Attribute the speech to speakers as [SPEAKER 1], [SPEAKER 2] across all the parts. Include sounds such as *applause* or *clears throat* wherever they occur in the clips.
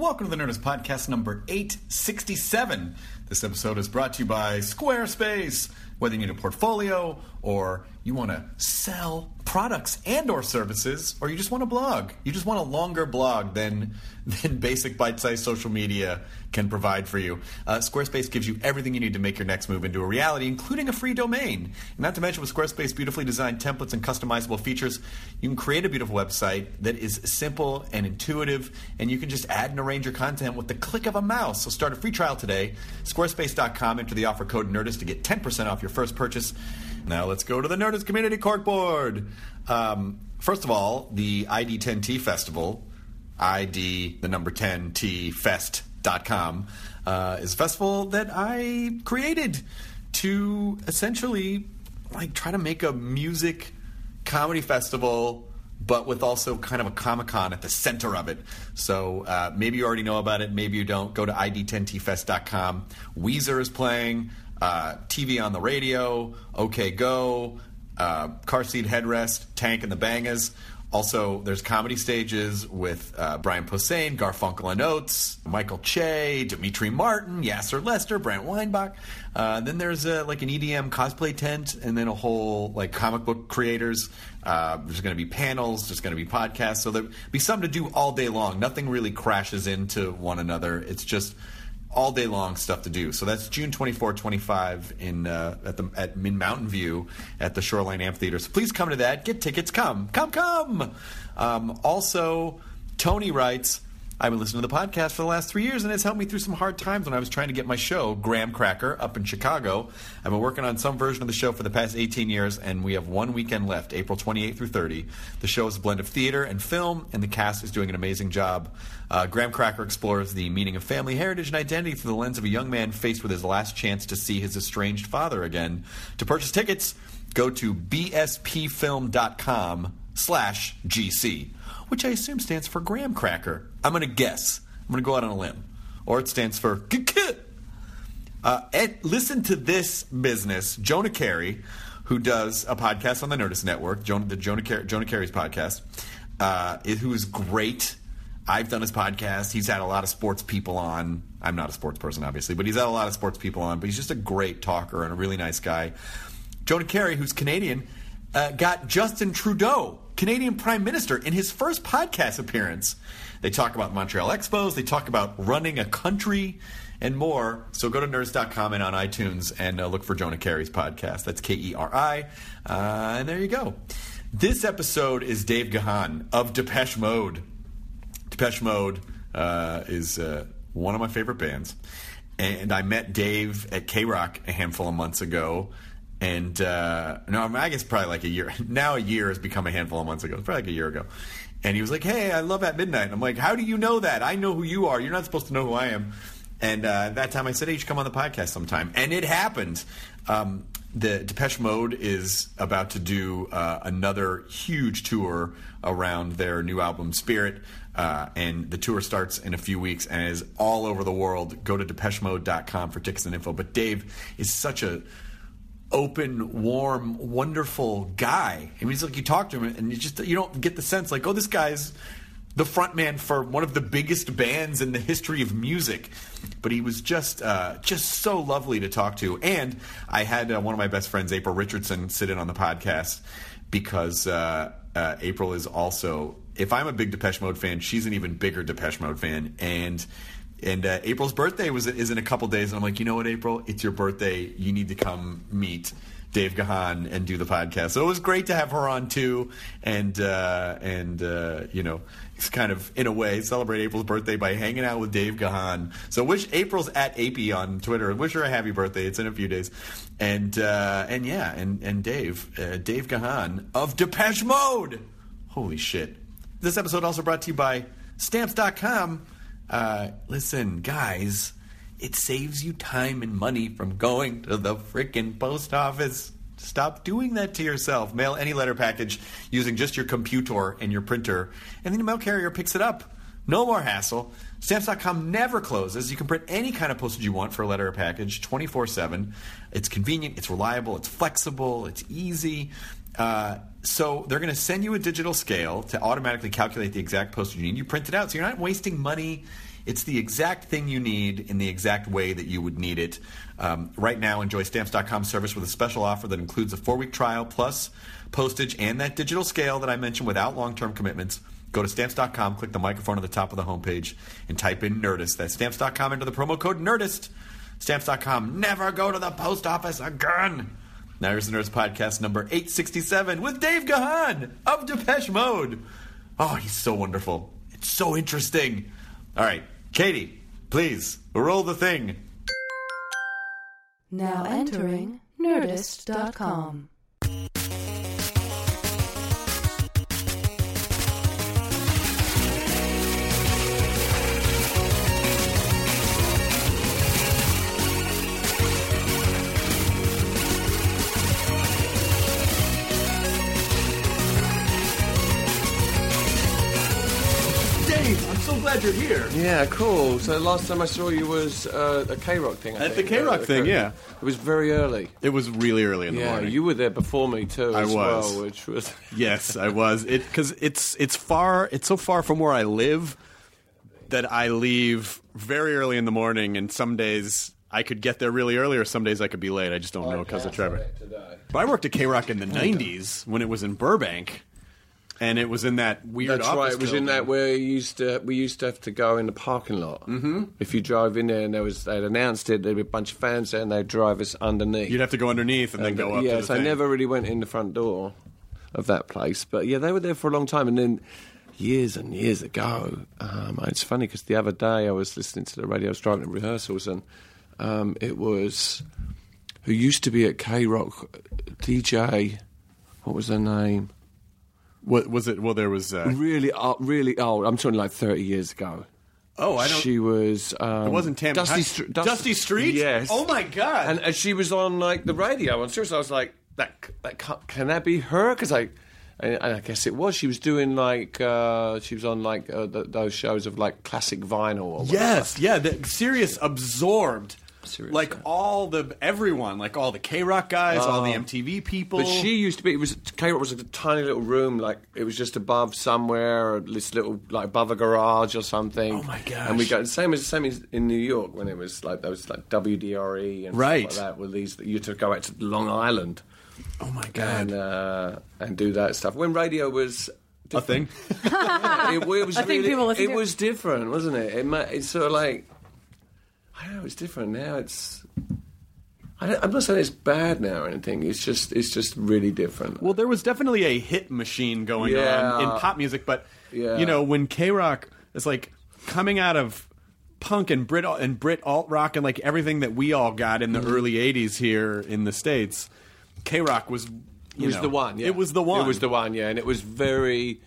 [SPEAKER 1] Welcome to the Nerdist Podcast number 867. This episode is brought to you by Squarespace. Whether you need a portfolio or you want to sell products and or services or you just want a blog. You just want a longer blog than *laughs* than basic bite-sized social media can provide for you. Uh, Squarespace gives you everything you need to make your next move into a reality, including a free domain. And not to mention with Squarespace beautifully designed templates and customizable features, you can create a beautiful website that is simple and intuitive and you can just add and arrange your content with the click of a mouse. So start a free trial today. Squarespace.com enter the offer code NERDIST to get 10% off your first purchase. Now let's go to the Nerdist Community Corkboard. Um, first of all, the ID10T Festival, ID the number 10T Fest.com, uh, is a festival that I created to essentially like try to make a music comedy festival but with also kind of a Comic Con at the center of it. So uh, maybe you already know about it, maybe you don't. Go to id10tfest.com. Weezer is playing uh, TV on the radio, OK Go, uh, Car Seat Headrest, Tank and the Bangas. Also, there's comedy stages with uh, Brian Posehn, Garfunkel and Oates, Michael Che, Demetri Martin, Yassir Lester, Brent Weinbach. Uh, then there's a, like an EDM cosplay tent, and then a whole like comic book creators. Uh, there's going to be panels. There's going to be podcasts. So there'll be something to do all day long. Nothing really crashes into one another. It's just all day long stuff to do. So that's June 24, 25 in uh, at the at in Mountain View at the Shoreline Amphitheater. So please come to that. Get tickets. Come, come, come. Um, also, Tony writes. I've been listening to the podcast for the last three years, and it's helped me through some hard times when I was trying to get my show, Graham Cracker, up in Chicago. I've been working on some version of the show for the past 18 years, and we have one weekend left, April 28 through 30. The show is a blend of theater and film, and the cast is doing an amazing job. Uh, Graham Cracker explores the meaning of family heritage and identity through the lens of a young man faced with his last chance to see his estranged father again. To purchase tickets, go to bspfilm.com slash GC, which I assume stands for Graham Cracker. I'm going to guess. I'm going to go out on a limb. Or it stands for KK. Uh, listen to this business. Jonah Keri, who does a podcast on the Nerdist Network, Jonah, the Jonah, Car- Jonah Keri's podcast, uh, who is great. I've done his podcast. He's had a lot of sports people on. I'm not a sports person, obviously, but he's had a lot of sports people on. But he's just a great talker and a really nice guy. Jonah Keri, who's Canadian, uh, got Justin Trudeau, Canadian Prime Minister, in his first podcast appearance. They talk about Montreal Expos. They talk about running a country and more. So go to nerdist.com and on iTunes and uh, look for Jonah Keri's podcast. That's K E R I. Uh, and there you go. This episode is Dave Gahan of Depeche Mode. Depeche Mode uh, is uh, one of my favorite bands. And I met Dave at K Rock a handful of months ago. And uh, no, I, mean, I guess probably like a year. *laughs* Now a year has become a handful of months ago. It's probably like a year ago. And he was like, "Hey, I love at midnight." And I'm like, "How do you know that? I know who you are. You're not supposed to know who I am." And uh, that time, I said, "Hey, you should come on the podcast sometime." And it happened. Um, the Depeche Mode is about to do uh, another huge tour around their new album Spirit, uh, and the tour starts in a few weeks and is all over the world. Go to DepecheMode.com for tickets and info. But Dave is such a open, warm, wonderful guy. I mean, he's like you talk to him and you just you don't get the sense like, oh, this guy's the frontman for one of the biggest bands in the history of music. But he was just uh, just so lovely to talk to. And I had uh, one of my best friends, April Richardson, sit in on the podcast because uh, uh April is also. If I'm a big Depeche Mode fan, she's an even bigger Depeche Mode fan, and and uh, April's birthday was is in a couple days, and I'm like, you know what, April, it's your birthday. You need to come meet Dave Gahan and do the podcast. So it was great to have her on too, and uh, and uh, you know, it's kind of in a way celebrate April's birthday by hanging out with Dave Gahan. So wish April's at AP on Twitter. And wish her a happy birthday. It's in a few days, and uh, and yeah, and and Dave uh, Dave Gahan of Depeche Mode. Holy shit! This episode also brought to you by Stamps.com. Uh, listen, guys, it saves you time and money from going to the freaking post office. Stop doing that to yourself. Mail any letter package using just your computer and your printer, and then the mail carrier picks it up. No more hassle. Stamps.com never closes. You can print any kind of postage you want for a letter or package 24 7. It's convenient, it's reliable, it's flexible, it's easy. Uh, so they're going to send you a digital scale to automatically calculate the exact postage you need. You print it out, so you're not wasting money
[SPEAKER 2] It's the exact thing you need in the exact way that you would need it. Um, right now, enjoy Stamps.com service with a special offer that includes a four week trial plus postage and that digital scale that I mentioned without long term commitments. Go to Stamps.com, click the microphone at the top of the homepage, and type in Nerdist. That's Stamps.com, into the promo code Nerdist. Stamps.com, never go to the post office again. Now here's the Nerdist Podcast number 867 with Dave Gahan of Depeche Mode. Oh, he's so wonderful. It's so interesting. All right, Katie, please, roll the thing.
[SPEAKER 3] Now entering Nerdist.com.
[SPEAKER 2] glad you're here.
[SPEAKER 4] Yeah, cool. So last time I saw you was uh, a K Rock thing. I
[SPEAKER 1] At
[SPEAKER 4] think.
[SPEAKER 1] the K-Rock
[SPEAKER 4] Uh,
[SPEAKER 1] thing, yeah.
[SPEAKER 4] It was very early.
[SPEAKER 1] It was really early in the
[SPEAKER 4] Yeah,
[SPEAKER 1] morning.
[SPEAKER 4] you were there before me too.
[SPEAKER 1] I
[SPEAKER 4] as
[SPEAKER 1] was.
[SPEAKER 4] well, which was *laughs*
[SPEAKER 1] yes, I was. It because it's it's far. It's so far from where I live that I leave very early in the morning, and some days I could get there really early, or some days I could be late. I just don't know because of traffic.
[SPEAKER 4] Today.
[SPEAKER 1] But I worked at K Rock in the '90s when it was in Burbank, and it was in that weird.
[SPEAKER 4] That's right. It was in that where you used to we used to have to go in the parking lot. Mm-hmm. If you drove in there and there was they'd announced it, there'd be a bunch of fans there and they'd drive us underneath.
[SPEAKER 1] You'd have to go underneath and then go up. to
[SPEAKER 4] Yes,
[SPEAKER 1] the
[SPEAKER 4] I
[SPEAKER 1] thing.
[SPEAKER 4] never really went in the front door of that place, but yeah, they were there for a long time, and then years and years ago, um, it's funny because the other day I was listening to the radio, I was driving to rehearsals, and um, it was who used to be at K Rock, DJ. What was her name?
[SPEAKER 1] What was it? Well, there was. Uh,
[SPEAKER 4] Really, uh, really old. I'm talking like 30 years ago.
[SPEAKER 1] oh, I don't.
[SPEAKER 4] She was. Um,
[SPEAKER 1] it wasn't Tam.
[SPEAKER 4] Dusty, Str-
[SPEAKER 1] Dusty Street.
[SPEAKER 4] Yes.
[SPEAKER 1] Oh my god.
[SPEAKER 4] and, and she was on like the radio. And seriously, I was like, "That, that can, can that be her?" Because I, and, and I guess it was. She was doing like uh, she was on like uh, th- those shows of like classic vinyl.
[SPEAKER 1] Yes, yeah. The Sirius absorbed
[SPEAKER 4] Sirius,
[SPEAKER 1] like all the everyone, like all the K Rock guys, all the MTV people.
[SPEAKER 4] But she used to be. It was K Rock was like a tiny little room, like it was just above somewhere, or this little like above a garage or something.
[SPEAKER 1] Oh, my
[SPEAKER 4] And we
[SPEAKER 1] gosh.
[SPEAKER 4] got same as same as in New York when it was like there was like WDRE and
[SPEAKER 1] Right.
[SPEAKER 4] stuff like that. With these, you had to go out to Long Island
[SPEAKER 1] oh my god,
[SPEAKER 4] and uh, and do that stuff when radio was.
[SPEAKER 1] a thing. *laughs*
[SPEAKER 4] it, it was
[SPEAKER 5] I think people listen
[SPEAKER 4] it
[SPEAKER 5] to it.
[SPEAKER 4] was different, wasn't it? It ma- it's sort of like I don't know. It's different now. It's I don't, I'm not saying it's bad now or anything. It's just it's just really different.
[SPEAKER 1] Well, there was definitely a hit machine going
[SPEAKER 4] Yeah.
[SPEAKER 1] on in pop music, but
[SPEAKER 4] Yeah.
[SPEAKER 1] you know when K Rock is like coming out of punk and Brit and Brit alt rock and like everything that we all got in the
[SPEAKER 4] Mm-hmm.
[SPEAKER 1] early '80s here in the states, K Rock was.
[SPEAKER 4] It was
[SPEAKER 1] know,
[SPEAKER 4] the one. Yeah.
[SPEAKER 1] It was the one.
[SPEAKER 4] It was the one. Yeah, and it was very,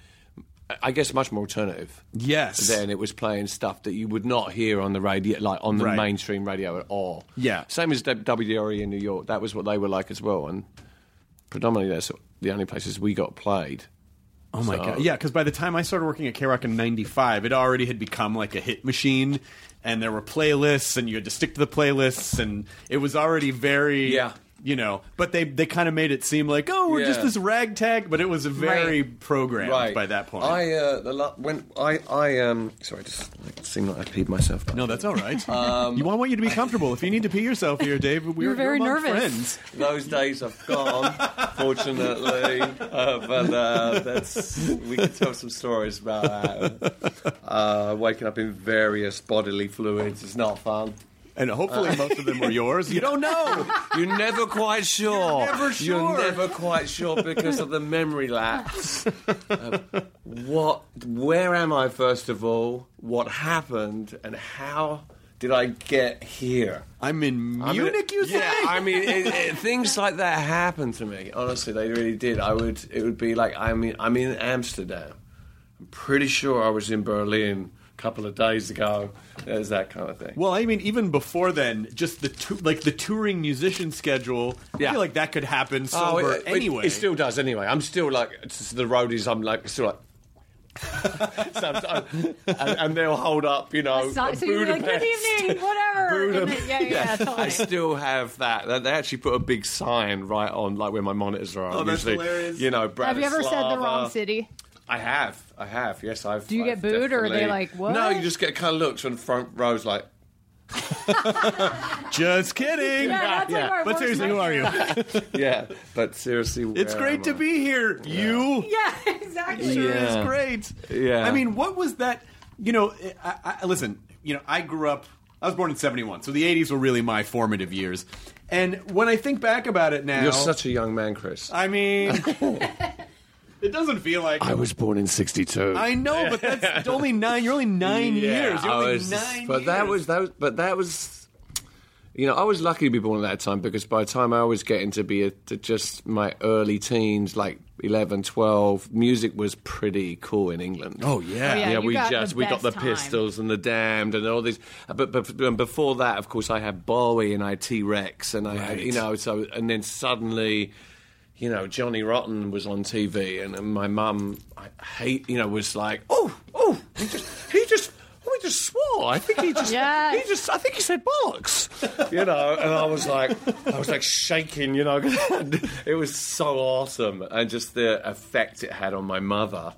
[SPEAKER 4] I guess, much more alternative.
[SPEAKER 1] Yes.
[SPEAKER 4] Then it was playing stuff that you would not hear on the radio, like on the
[SPEAKER 1] Right.
[SPEAKER 4] mainstream radio at all.
[SPEAKER 1] Yeah.
[SPEAKER 4] Same as WDRE in New York. That was what they were like as well, and predominantly that's the only places we got played.
[SPEAKER 1] Oh my
[SPEAKER 4] So-
[SPEAKER 1] god! Yeah, because by the time I started working at K Rock in '95, it already had become like a hit machine, and there were playlists, and you had to stick to the playlists, and it was already very,
[SPEAKER 4] Yeah.
[SPEAKER 1] You know. But they they kind of made it seem like, oh, we're just this ragtag, but it was very
[SPEAKER 5] Right.
[SPEAKER 1] programmed
[SPEAKER 4] Right
[SPEAKER 1] by that point.
[SPEAKER 4] I uh, the la- when I I um sorry, I just like, seemed like I peed myself.
[SPEAKER 1] no, that's all right. *laughs*
[SPEAKER 4] Um,
[SPEAKER 1] you want want you to be comfortable. If you need to pee yourself here, Dave, we're,
[SPEAKER 5] You're very
[SPEAKER 1] among
[SPEAKER 5] nervous.
[SPEAKER 1] Friends.
[SPEAKER 4] Those days have gone, fortunately. Uh, but uh, that's we can tell some stories about that. Uh, waking up in various bodily fluids is not fun.
[SPEAKER 1] And hopefully, most of them were *laughs* yours. You don't know.
[SPEAKER 4] You're never quite sure.
[SPEAKER 1] never sure.
[SPEAKER 4] You're never quite sure because of the memory lapse. Uh, what? Where am I? First of all, what happened, and how did I get here?
[SPEAKER 1] I'm in
[SPEAKER 4] I mean,
[SPEAKER 1] Munich. you say?
[SPEAKER 4] Yeah, I mean, it, it, *laughs* things like that happen to me. Honestly, they really did. I would. It would be like I'm in, I'm in Amsterdam. I'm pretty sure I was in Berlin couple of days ago. There's that kind of thing.
[SPEAKER 1] Well, I mean, even before then, just the tou- like the touring musician schedule. I
[SPEAKER 4] Yeah.
[SPEAKER 1] feel like that could happen
[SPEAKER 4] Oh,
[SPEAKER 1] sober
[SPEAKER 4] it, it-
[SPEAKER 1] anyway.
[SPEAKER 4] It, still does anyway. I'm still like it's the roadies. I'm like still like. *laughs* so, so- and, and they'll hold up, you know,
[SPEAKER 5] So, so you're like, good evening, whatever.
[SPEAKER 4] Budapest.
[SPEAKER 5] And then- yeah, yeah, totally.
[SPEAKER 4] I still have that. They- They actually put a big sign right on, like where my monitors are.
[SPEAKER 1] Oh, that's
[SPEAKER 4] usually,
[SPEAKER 1] hilarious.
[SPEAKER 4] You know,
[SPEAKER 5] Have you ever said the wrong city?
[SPEAKER 4] I have, I have. Yes, I've.
[SPEAKER 5] Do you get
[SPEAKER 4] I've
[SPEAKER 5] booed, or are they like, "What?"
[SPEAKER 4] No, you just get kind of looks from the front rows, like. *laughs*
[SPEAKER 1] Just kidding.
[SPEAKER 5] Yeah, that's like our
[SPEAKER 1] But
[SPEAKER 5] worst
[SPEAKER 1] seriously, who are you? *laughs*
[SPEAKER 4] Yeah, but seriously,
[SPEAKER 1] It's great
[SPEAKER 4] am
[SPEAKER 1] to
[SPEAKER 4] I?
[SPEAKER 1] be here. You.
[SPEAKER 5] Yeah, *laughs* exactly.
[SPEAKER 1] Sure
[SPEAKER 4] Yeah.
[SPEAKER 1] is great.
[SPEAKER 4] Yeah.
[SPEAKER 1] I mean, what was that? You know, I, I, listen. You know, I grew up. I was born in '71, so the '80s were really my formative years. And when I think back about it now,
[SPEAKER 4] You're such a young man, Chris.
[SPEAKER 1] I mean, it doesn't feel like.
[SPEAKER 4] I was born in '62.
[SPEAKER 1] I know, but that's *laughs* only nine. You're only nine years. You're
[SPEAKER 4] I
[SPEAKER 1] only
[SPEAKER 4] was-
[SPEAKER 1] nine
[SPEAKER 4] But that
[SPEAKER 1] years.
[SPEAKER 4] was that. Was, but that was. You know, I was lucky to be born at that time because by the time I was getting to be a, to just my early teens, like 11, 12, music was pretty cool in England.
[SPEAKER 1] Oh yeah.
[SPEAKER 5] Oh, yeah. you
[SPEAKER 4] we
[SPEAKER 5] got the
[SPEAKER 4] just we got the
[SPEAKER 5] time.
[SPEAKER 4] Pistols and the Damned and all these. But, but but before that, of course, I had Bowie and I had T Rex and I had
[SPEAKER 1] Right.
[SPEAKER 4] you know so and then suddenly, you know, Johnny Rotten was on TV and, and my mum, I hate you know, was like, oh oh, he just he just. oh, He just swore. I think he just.
[SPEAKER 5] Yes.
[SPEAKER 4] He just. I think he said bollocks. You know, and I was like, I was like shaking. You know, *laughs* it was so awesome, and just the effect it had on my mother.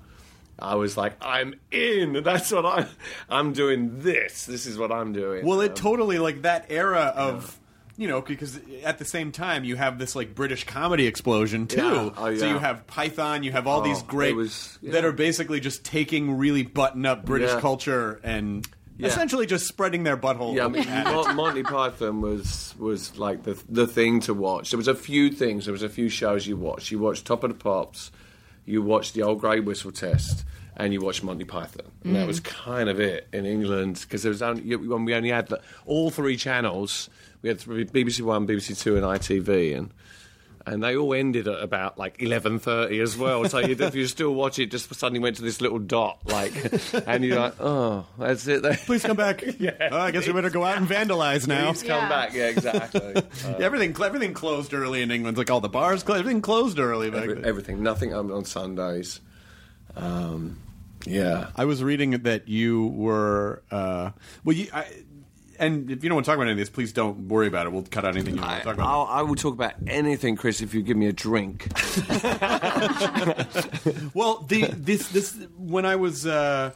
[SPEAKER 4] I was like, I'm in. That's what I'm. I'm doing this. This is what I'm doing.
[SPEAKER 1] Well, it um, totally like that era of. You know, because at the same time you have this like British comedy explosion too.
[SPEAKER 4] Yeah. Oh,
[SPEAKER 1] So you have Python, you have all
[SPEAKER 4] Oh,
[SPEAKER 1] these great
[SPEAKER 4] was- yeah.
[SPEAKER 1] that are basically just taking really button up British
[SPEAKER 4] Yeah.
[SPEAKER 1] culture and
[SPEAKER 4] Yeah.
[SPEAKER 1] essentially just spreading their butthole.
[SPEAKER 4] Yeah, I mean. Mon- Monty Python was was like the the thing to watch. There was a few things. There was a few shows you watched. You watched Top of the Pops, you watched the Old Grey Whistle Test, and you watched Monty Python. And that was kind of it in England because there was only when we only had the, all three channels. We had three, BBC One, BBC Two, and ITV, and. And they all ended at about like eleven thirty as well. So you, if you still watch it, just suddenly went to this little dot, like, *laughs* and you're like, oh, that's it.
[SPEAKER 1] Please come back. *laughs*
[SPEAKER 4] Yeah.
[SPEAKER 1] Oh, I guess we better go out and vandalize now.
[SPEAKER 4] Please come
[SPEAKER 5] Yeah.
[SPEAKER 4] back. Yeah, exactly.
[SPEAKER 1] Yeah, *laughs* everything everything closed early in England. Like all the bars, closed, everything closed early back
[SPEAKER 4] Every-
[SPEAKER 1] then.
[SPEAKER 4] everything. Nothing on, on Sundays. Um, yeah.
[SPEAKER 1] I was reading that you were well. You, I, and if you don't want to talk about any of this, please don't worry about it. We'll cut out anything you want
[SPEAKER 4] I,
[SPEAKER 1] to talk about.
[SPEAKER 4] I'll, I will talk about anything, Chris, if you give me a drink. *laughs*
[SPEAKER 1] Well, the this this when I was uh,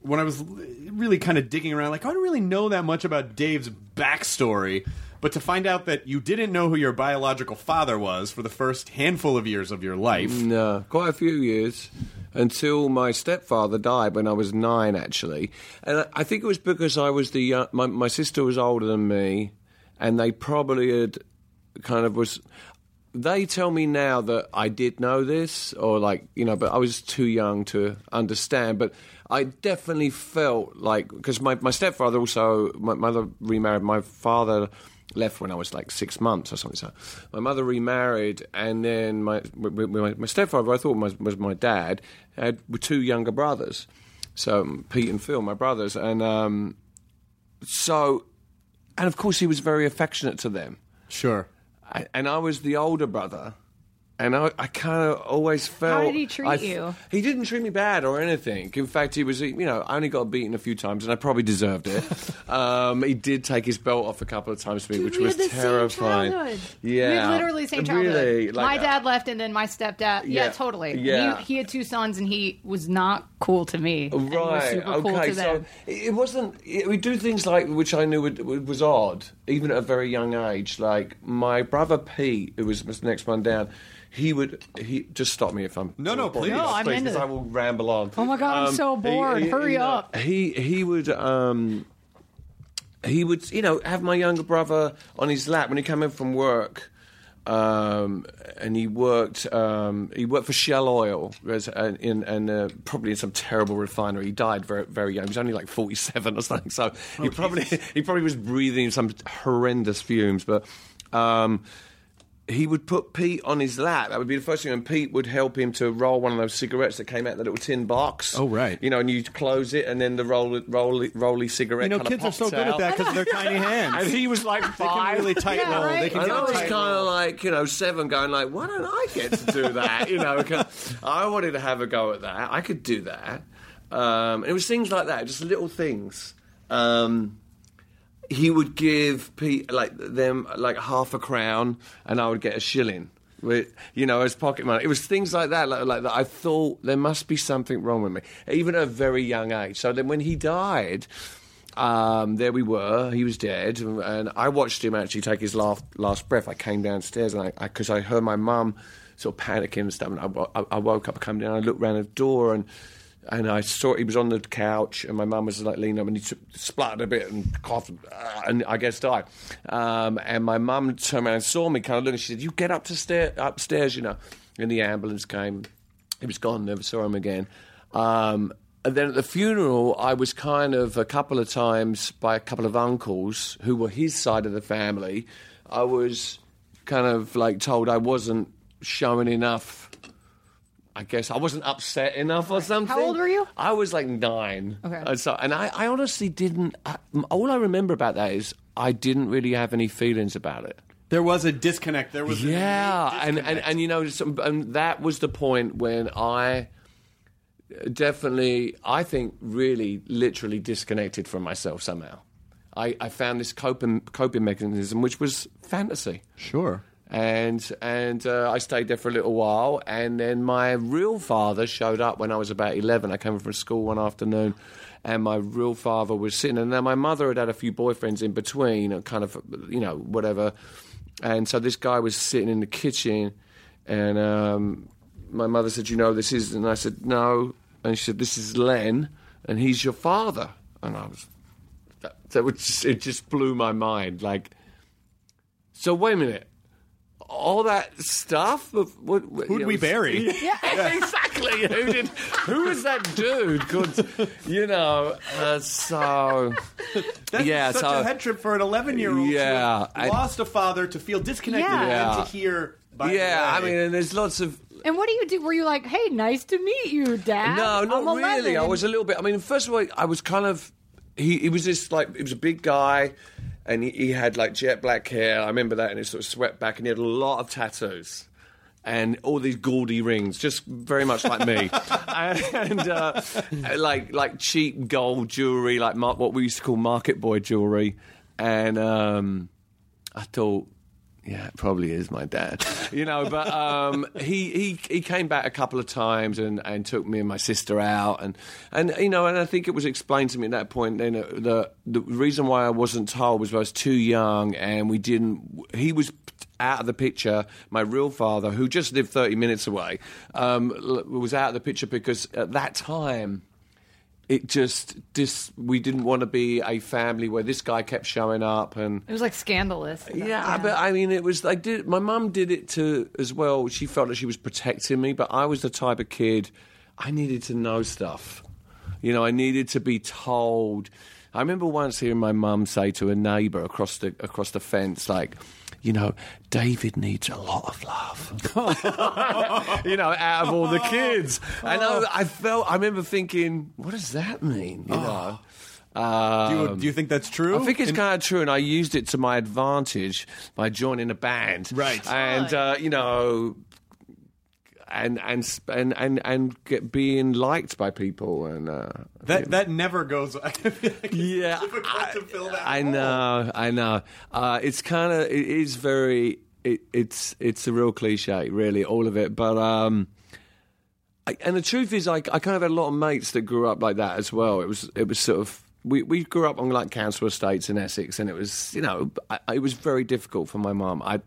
[SPEAKER 1] when I was really kind of digging around, like I don't really know that much about Dave's backstory, but to find out that you didn't know who your biological father was for the first handful of years of your life.
[SPEAKER 4] No, quite a few years until my stepfather died when I was nine, actually. And I, think it was because I was the young, my my sister was older than me, and they probably had kind of was. They tell me now that I did know this, or like you know, but I was too young to understand. But I definitely felt like because my my stepfather also my mother remarried. My father left when I was like six months or something. So my mother remarried, and then my my, my, stepfather, I thought was, was my dad, had two younger brothers. So um, Pete and Phil, my brothers, and um, so, and of course he was very affectionate to them.
[SPEAKER 1] Sure.
[SPEAKER 4] I, and I was the older brother. And I, I kind of always felt.
[SPEAKER 5] How did he treat
[SPEAKER 4] I-
[SPEAKER 5] you?
[SPEAKER 4] He didn't treat me bad or anything. In fact, he was, you know, I only got beaten a few times, and I probably deserved it. *laughs* um, he did take his belt off a couple of times to me, which
[SPEAKER 5] we
[SPEAKER 4] was
[SPEAKER 5] had the same
[SPEAKER 4] terrifying.
[SPEAKER 5] childhood.
[SPEAKER 4] Yeah,
[SPEAKER 5] we had literally the same childhood.
[SPEAKER 4] Really, like,
[SPEAKER 5] my dad left, and then my stepdad. Yeah,
[SPEAKER 4] Yeah.
[SPEAKER 5] totally.
[SPEAKER 4] Yeah.
[SPEAKER 5] He, he had two sons, and he was not cool to me.
[SPEAKER 4] Right. okay.
[SPEAKER 5] cool
[SPEAKER 4] so it wasn't. It, we do things like which I knew would, was odd, even at a very young age. Like my brother Pete, who was the next one down. He would. He just stop me if I'm.
[SPEAKER 1] No, no, please.
[SPEAKER 5] No, I'm into
[SPEAKER 4] I will ramble on.
[SPEAKER 5] Oh my God, I'm so bored. Hurry
[SPEAKER 4] you know,
[SPEAKER 5] up.
[SPEAKER 4] He he would. Um, he would, you know, have my younger brother on his lap when he came in from work. Um, and he worked. Um, he worked for Shell Oil, as, uh, in and uh, probably in some terrible refinery. He died very, very young. He was only like forty-seven or something. So he probably *laughs* he probably was breathing some horrendous fumes. But um, he would put Pete on his lap. That would be the first thing, and Pete would help him to roll one of those cigarettes that came out in the little tin box.
[SPEAKER 1] Oh, right.
[SPEAKER 4] You know, and you close it, and then the roll, roll, rolly cigarette.
[SPEAKER 1] You know, kids are so
[SPEAKER 4] pops
[SPEAKER 1] good at that because they're *laughs* tiny hands.
[SPEAKER 4] And he was like
[SPEAKER 1] they can
[SPEAKER 4] five.
[SPEAKER 1] really tight
[SPEAKER 5] Yeah,
[SPEAKER 1] roll. They can
[SPEAKER 4] And
[SPEAKER 1] get
[SPEAKER 4] I
[SPEAKER 1] a
[SPEAKER 4] was kind of like, you know, seven, going like, why don't I get to do that? You know, *laughs* 'cause I wanted to have a go at that. I could do that. Um, and it was things like that, just little things. Um, he would give Pete like them like half a crown, and I would get a shilling. with, you know, as pocket money. It was things like that, like, like that. I thought there must be something wrong with me, even at a very young age. So then when he died, um, there we were. He was dead, and I watched him actually take his last last breath. I came downstairs, and I because I, heard my mum sort of panicking and stuff, and I, I, I woke up, I came down, I looked round the door, and and I saw he was on the couch, and my mum was like leaning up, and he t- spluttered a bit and coughed, uh, and I guess died. Um, and my mum turned around and saw me, kind of looking. She said, "You get up to stair- upstairs, you know." And the ambulance came. He was gone. Never saw him again. Um, and then at the funeral, I was kind of a couple of times by a couple of uncles who were his side of the family. I was kind of like told I wasn't showing enough. I guess I wasn't upset enough or something.
[SPEAKER 5] How old were you?
[SPEAKER 4] I was like nine.
[SPEAKER 5] Okay.
[SPEAKER 4] And so, and I, I honestly didn't. I, all I remember about that is I didn't really have any feelings about it.
[SPEAKER 1] There was a disconnect. There was an
[SPEAKER 4] Yeah,
[SPEAKER 1] innate
[SPEAKER 4] and, and and you know, some, and that was the point when I definitely, I think, really, literally disconnected from myself somehow. I, I found this coping coping mechanism, which was fantasy
[SPEAKER 1] sure.
[SPEAKER 4] And and uh, I stayed there for a little while, and then my real father showed up when I was about eleven. I came from school one afternoon, and my real father was sitting, and then my mother had had a few boyfriends in between, and kind of you know whatever, and so this guy was sitting in the kitchen, and um, my mother said, "You know this is," and I said, "No," and she said, "This is Len, and he's your father," and I was. That, that was just, it just blew my mind. Like, so wait a minute. All that stuff. Of, what, what,
[SPEAKER 1] Who'd
[SPEAKER 4] you know,
[SPEAKER 1] we bury? *laughs*
[SPEAKER 4] Yeah, exactly. Who did? Who was that dude? Called, you know. Uh, so *laughs*
[SPEAKER 1] That's
[SPEAKER 4] yeah,
[SPEAKER 1] such
[SPEAKER 4] so
[SPEAKER 1] a head trip for an 11 year old.
[SPEAKER 4] Yeah, I-
[SPEAKER 1] lost a father to feel disconnected
[SPEAKER 5] Yeah.
[SPEAKER 1] and
[SPEAKER 4] Yeah.
[SPEAKER 1] to hear. By
[SPEAKER 4] yeah. I
[SPEAKER 1] the way,
[SPEAKER 4] mean, and there's lots of
[SPEAKER 5] And what do you do? Were you like, "Hey, nice to meet you, Dad"?
[SPEAKER 4] No, not
[SPEAKER 5] I'm
[SPEAKER 4] really. I was a little bit. I mean, first of all, I was kind of. He, he was this like he was a big guy, and he, he had like jet black hair. I remember that, and he sort of swept back, and he had a lot of tattoos. And all these gaudy rings, just very much like me, *laughs* and uh, like like cheap gold jewelry, like what we used to call market boy jewelry. And um, I thought, yeah, it probably is my dad. *laughs* You know, but um, he, he he came back a couple of times and, and took me and my sister out and and you know and I think it was explained to me at that point then the the reason why I wasn't told was I was too young and we didn't he was out of the picture my real father who just lived 30 minutes away um, was out of the picture because at that time it just dis, we didn't want to be a family where this guy kept showing up and
[SPEAKER 5] It was like scandalous.
[SPEAKER 4] yeah, but I mean, it was like did, my mum did it to as well. She felt that she was protecting me, but I was the type of kid I needed to know stuff. You know, I needed to be told. I remember once hearing my mum say to a neighbour across the across the fence, like, you know, David needs a lot of love. *laughs* you know, out of all the kids, and I, I felt. I remember thinking, what does that mean? You know.
[SPEAKER 1] do, you,
[SPEAKER 4] Um,
[SPEAKER 1] do you think that's true?
[SPEAKER 4] I think it's
[SPEAKER 1] And-
[SPEAKER 4] kind of true, and I used it to my advantage by joining a band,
[SPEAKER 1] Right.
[SPEAKER 4] And uh, you know, and and and and and get, being liked by people, and uh,
[SPEAKER 1] that that never goes. *laughs* I like
[SPEAKER 4] yeah, I,
[SPEAKER 1] to fill that.
[SPEAKER 4] I know, I know. Uh, it's kind of it is very it, it's it's a real cliche, really, all of it. But um, I, and the truth is, I, I kind of had a lot of mates that grew up like that as well. It was it was sort of. We, we grew up on like council estates in Essex, and it was you know I, it was very difficult for my mum. I,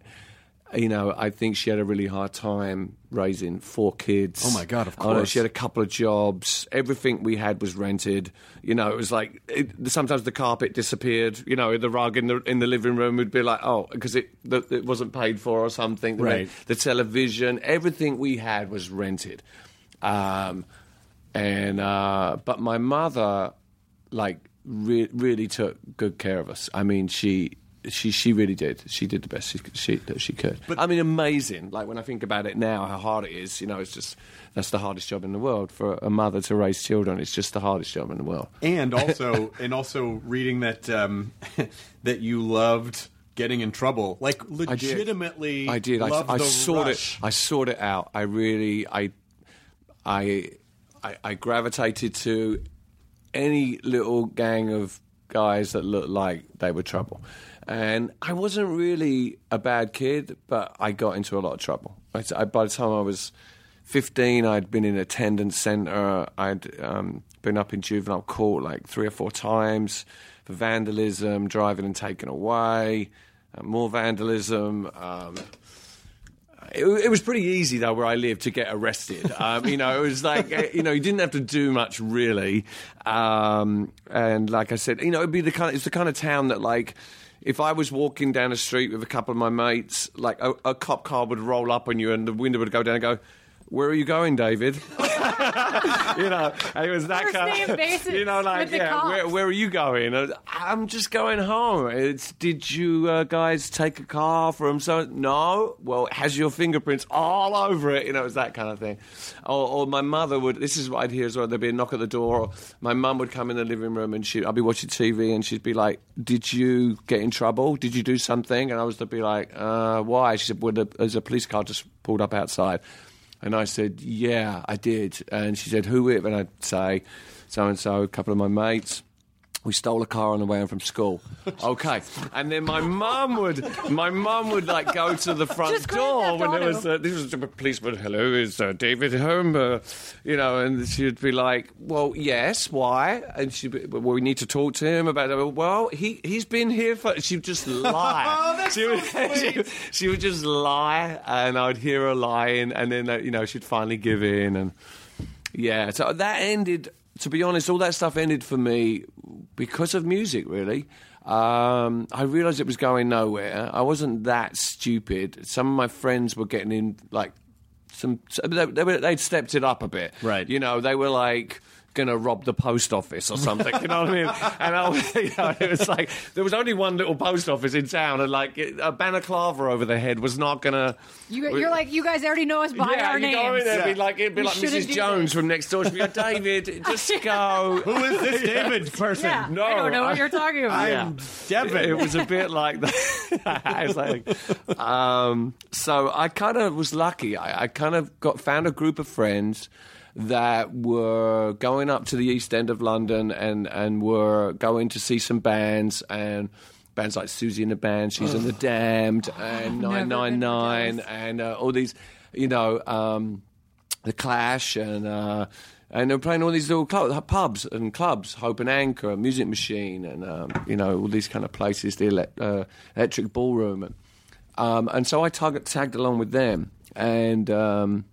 [SPEAKER 4] you know, I think she had a really hard time raising four kids.
[SPEAKER 1] Oh, my God, of course.
[SPEAKER 4] she had a couple of jobs. Everything we had was rented. You know, it was like it, sometimes the carpet disappeared. You know, the rug in the in the living room would be like, oh, because it the, it wasn't paid for or something. The,
[SPEAKER 1] Right.
[SPEAKER 4] The television, everything we had was rented. Um, and uh, but my mother, like, re- really took good care of us. I mean, she. She she really did. She did the best she she, that she could. But I mean, amazing. Like when I think about it now, how hard it is. You know, it's just that's the hardest job in the world for a mother to raise children. It's just the hardest job in the world.
[SPEAKER 1] and *laughs* also and also reading that um, *laughs* that you loved getting in trouble, like
[SPEAKER 4] I did.
[SPEAKER 1] legitimately.
[SPEAKER 4] I did. I,
[SPEAKER 1] loved
[SPEAKER 4] I
[SPEAKER 1] the
[SPEAKER 4] sought
[SPEAKER 1] rush.
[SPEAKER 4] it. I sought it out. I really. I. I. I, I gravitated to any little gang of guys that looked like they were trouble. And I wasn't really a bad kid, but I got into a lot of trouble. I, by the time I was 15, I'd been in attendance centre. I'd um, been up in juvenile court like three or four times for vandalism, driving and taken away, uh, more vandalism. Um, it, it was pretty easy though where I lived to get arrested. *laughs* Um, you know, it was like uh, you know you didn't have to do much really, um, and like I said, you know, it'd be the kind. Of, it's the kind of town that like. If I was walking down the street with a couple of my mates, like a, a cop car would roll up on you and the window would go down and go, where are you going, David? *laughs* you know, it was that
[SPEAKER 5] First
[SPEAKER 4] kind of,
[SPEAKER 5] basis
[SPEAKER 4] you know, like, yeah, where, where are you going? I'm just going home. It's, did you uh, guys take a car from so? No. Well, it has your fingerprints all over it. You know, it was that kind of thing. Or, or my mother would. This is what I'd hear as well. There'd be a knock at the door. Or my mum would come in the living room and she, I'd be watching TV and she'd be like, "Did you get in trouble? Did you do something?" And I was to be like, uh, "Why?" She said, "Well, there's a police car just pulled up outside." And I said, Yeah, I did. And she said, Who with? And I'd say, So and so, a couple of my mates. We stole a car on the way home from school. *laughs* Okay, and then my mum would, my mum would like go to the front
[SPEAKER 5] Just
[SPEAKER 4] door when there was uh, this was a policeman. Hello, is uh, David home? Uh, you know, and she'd be like, "Well, yes. Why?" And she'd be, "Well, we need to talk to him about it." Well, he he's been here for. She'd just *laughs* lie.
[SPEAKER 2] Oh, that's
[SPEAKER 4] she,
[SPEAKER 2] so *laughs*
[SPEAKER 4] would,
[SPEAKER 2] sweet.
[SPEAKER 4] she, she would just lie, and I'd hear her lying, and then uh, you know she'd finally give in, and yeah. So that ended. To be honest, all that stuff ended for me because of music. Really, um, I realised it was going nowhere. I wasn't that stupid. Some of my friends were getting in like some. They, they were, they'd stepped it up a bit.
[SPEAKER 1] Right.
[SPEAKER 4] You know, they were like. Going to rob the post office or something, you know what I mean? And I, was- *laughs* you know, it was like there was only one little post office in town, and like a balaclava over the head was not going to.
[SPEAKER 5] You, you're like, you guys already know us by
[SPEAKER 4] yeah,
[SPEAKER 5] our
[SPEAKER 4] you
[SPEAKER 5] names.
[SPEAKER 4] go in there, it'd be like it'd be
[SPEAKER 5] You
[SPEAKER 4] like Mrs. Jones
[SPEAKER 5] this.
[SPEAKER 4] from next door. She'd be like, David, *laughs* just go.
[SPEAKER 1] Who is this *laughs* David person?
[SPEAKER 5] Yeah,
[SPEAKER 4] No,
[SPEAKER 5] I don't know
[SPEAKER 4] I-
[SPEAKER 5] what you're talking about.
[SPEAKER 1] I'm Devin.
[SPEAKER 4] It was a bit like that. It's like, um, so I kind of was lucky. I, I kind of got found a group of friends that were going up to the East End of London and and were going to see some bands and. Bands like Siouxsie and the Banshees in the Damned and 999 and uh, all these, you know, um, the Clash and uh, and they're playing all these little pubs and clubs, Hope and Anchor, Music Machine, and um, you know all these kind of places, the ele- uh, Electric Ballroom, and um, and so I tag- tagged along with them. And um,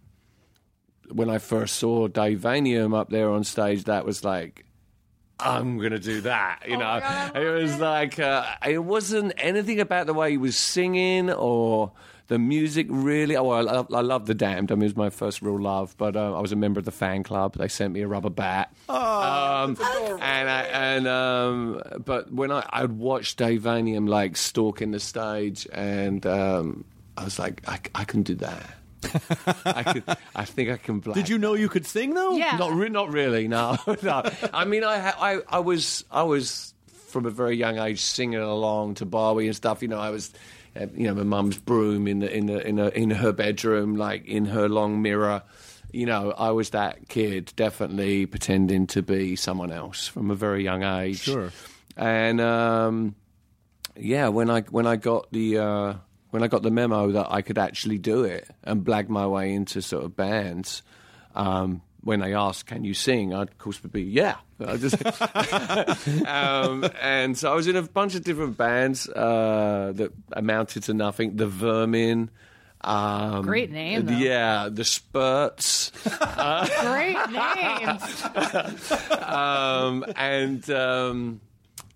[SPEAKER 4] when I first saw Dave Vanian up there on stage, that was like. I'm gonna do that, you know.
[SPEAKER 5] God,
[SPEAKER 4] it was
[SPEAKER 5] it.
[SPEAKER 4] like uh, it wasn't anything about the way he was singing or the music really. Oh, I love, I love the Damned. I mean, it was my first real love. But uh, I was a member of the fan club. They sent me a rubber bat. um, and I, and um, but when I I'd watch Dave Vanian like stalking the stage, and um, I was like, I, I can do that. *laughs* I could. I think I can. Black
[SPEAKER 1] Did you know you could sing though?
[SPEAKER 5] Yeah.
[SPEAKER 4] not, re- not really. No, *laughs* no. I mean, I, ha- I, I was, I was from a very young age singing along to Bowie and stuff. You know, I was, uh, you know, my mum's broom in the in the in, a, in her bedroom, like in her long mirror. You know, I was that kid, definitely pretending to be someone else from a very young age.
[SPEAKER 1] Sure.
[SPEAKER 4] And um, yeah, when I when I got the uh, when I got the memo that I could actually do it and blag my way into sort of bands, um, when they asked, "Can you sing?" I of course would be, "Yeah." I just, *laughs* um, and so I was in a bunch of different bands uh, that amounted to nothing. The Vermin. Um,
[SPEAKER 5] Great name, though.
[SPEAKER 4] Yeah, the Spurts. *laughs*
[SPEAKER 5] Great names. *laughs*
[SPEAKER 4] um, and um,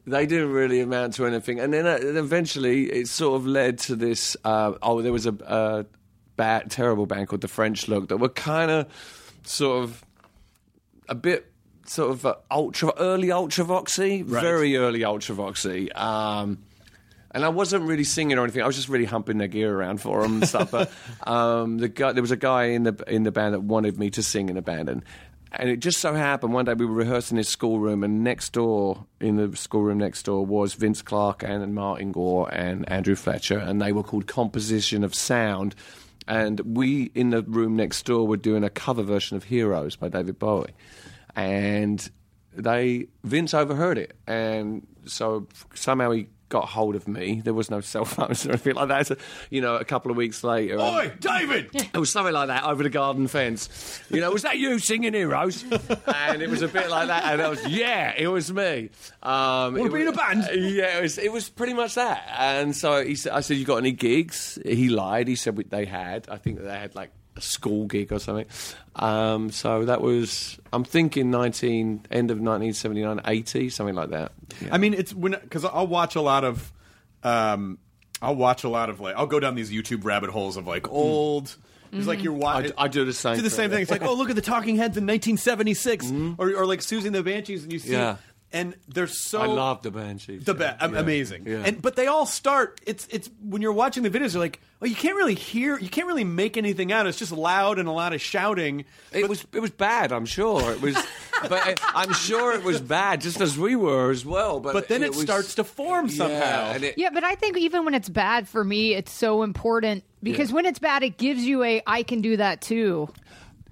[SPEAKER 4] they didn't really amount to anything. And then uh, eventually, it sort of led to this. Uh, oh, there was a, a bad, terrible band called the French Look that were kind of sort of a bit sort of uh, ultra early ultravoxy, very early ultravoxy. Um, and I wasn't really singing or anything. I was just really humping their gear around for them and stuff. But *laughs* um, the guy, there was a guy in the in the band that wanted me to sing in a band, and and it just so happened one day we were rehearsing in his schoolroom, and next door in the schoolroom next door was Vince Clarke and Martin Gore and Andrew Fletcher, and they were called Composition of Sound. And we in the room next door were doing a cover version of Heroes by David Bowie, and they Vince overheard it, and so somehow he got hold of me. There was no cell phones or anything like that. So, you know, a couple of weeks later, um,
[SPEAKER 1] Oi, David!
[SPEAKER 4] it was something like that over the garden fence. You know, was that you singing Heroes? And it was a bit like that. And I was, yeah, it was me. Um,
[SPEAKER 1] Wanna be in a band?
[SPEAKER 4] Yeah, it was, it was pretty much that. And so he said, I said, you got any gigs? He lied. He said they had. I think they had like a school gig or something. Um, so that was, I'm thinking 19, end of 1979, 80, something like that. Yeah.
[SPEAKER 1] I mean, it's when because I'll watch a lot of, um, I'll watch a lot of like I'll go down these YouTube rabbit holes of like old. It's like you're
[SPEAKER 4] I,
[SPEAKER 1] watching.
[SPEAKER 4] I do the same
[SPEAKER 1] do the same thing. It's like, oh, look at the Talking Heads in 1976, or, or like Siouxsie and the Banshees, and you see,
[SPEAKER 4] Yeah.
[SPEAKER 1] And they're so
[SPEAKER 4] I love the Banshees.
[SPEAKER 1] the best,
[SPEAKER 4] Yeah.
[SPEAKER 1] amazing.
[SPEAKER 4] Yeah.
[SPEAKER 1] And but they all start. It's it's when you're watching the videos, you're like, oh, you can't really hear, you can't really make anything out. It's just loud and a lot of shouting.
[SPEAKER 4] It was it was bad. I'm sure it was, *laughs* but I- I'm sure it was bad, just as we were as well. But
[SPEAKER 1] But then it,
[SPEAKER 4] was-
[SPEAKER 1] starts to form somehow.
[SPEAKER 4] Yeah, and it,
[SPEAKER 5] Yeah, but I think even when it's bad for me, it's so important because when it's bad, it gives you a I can do that too.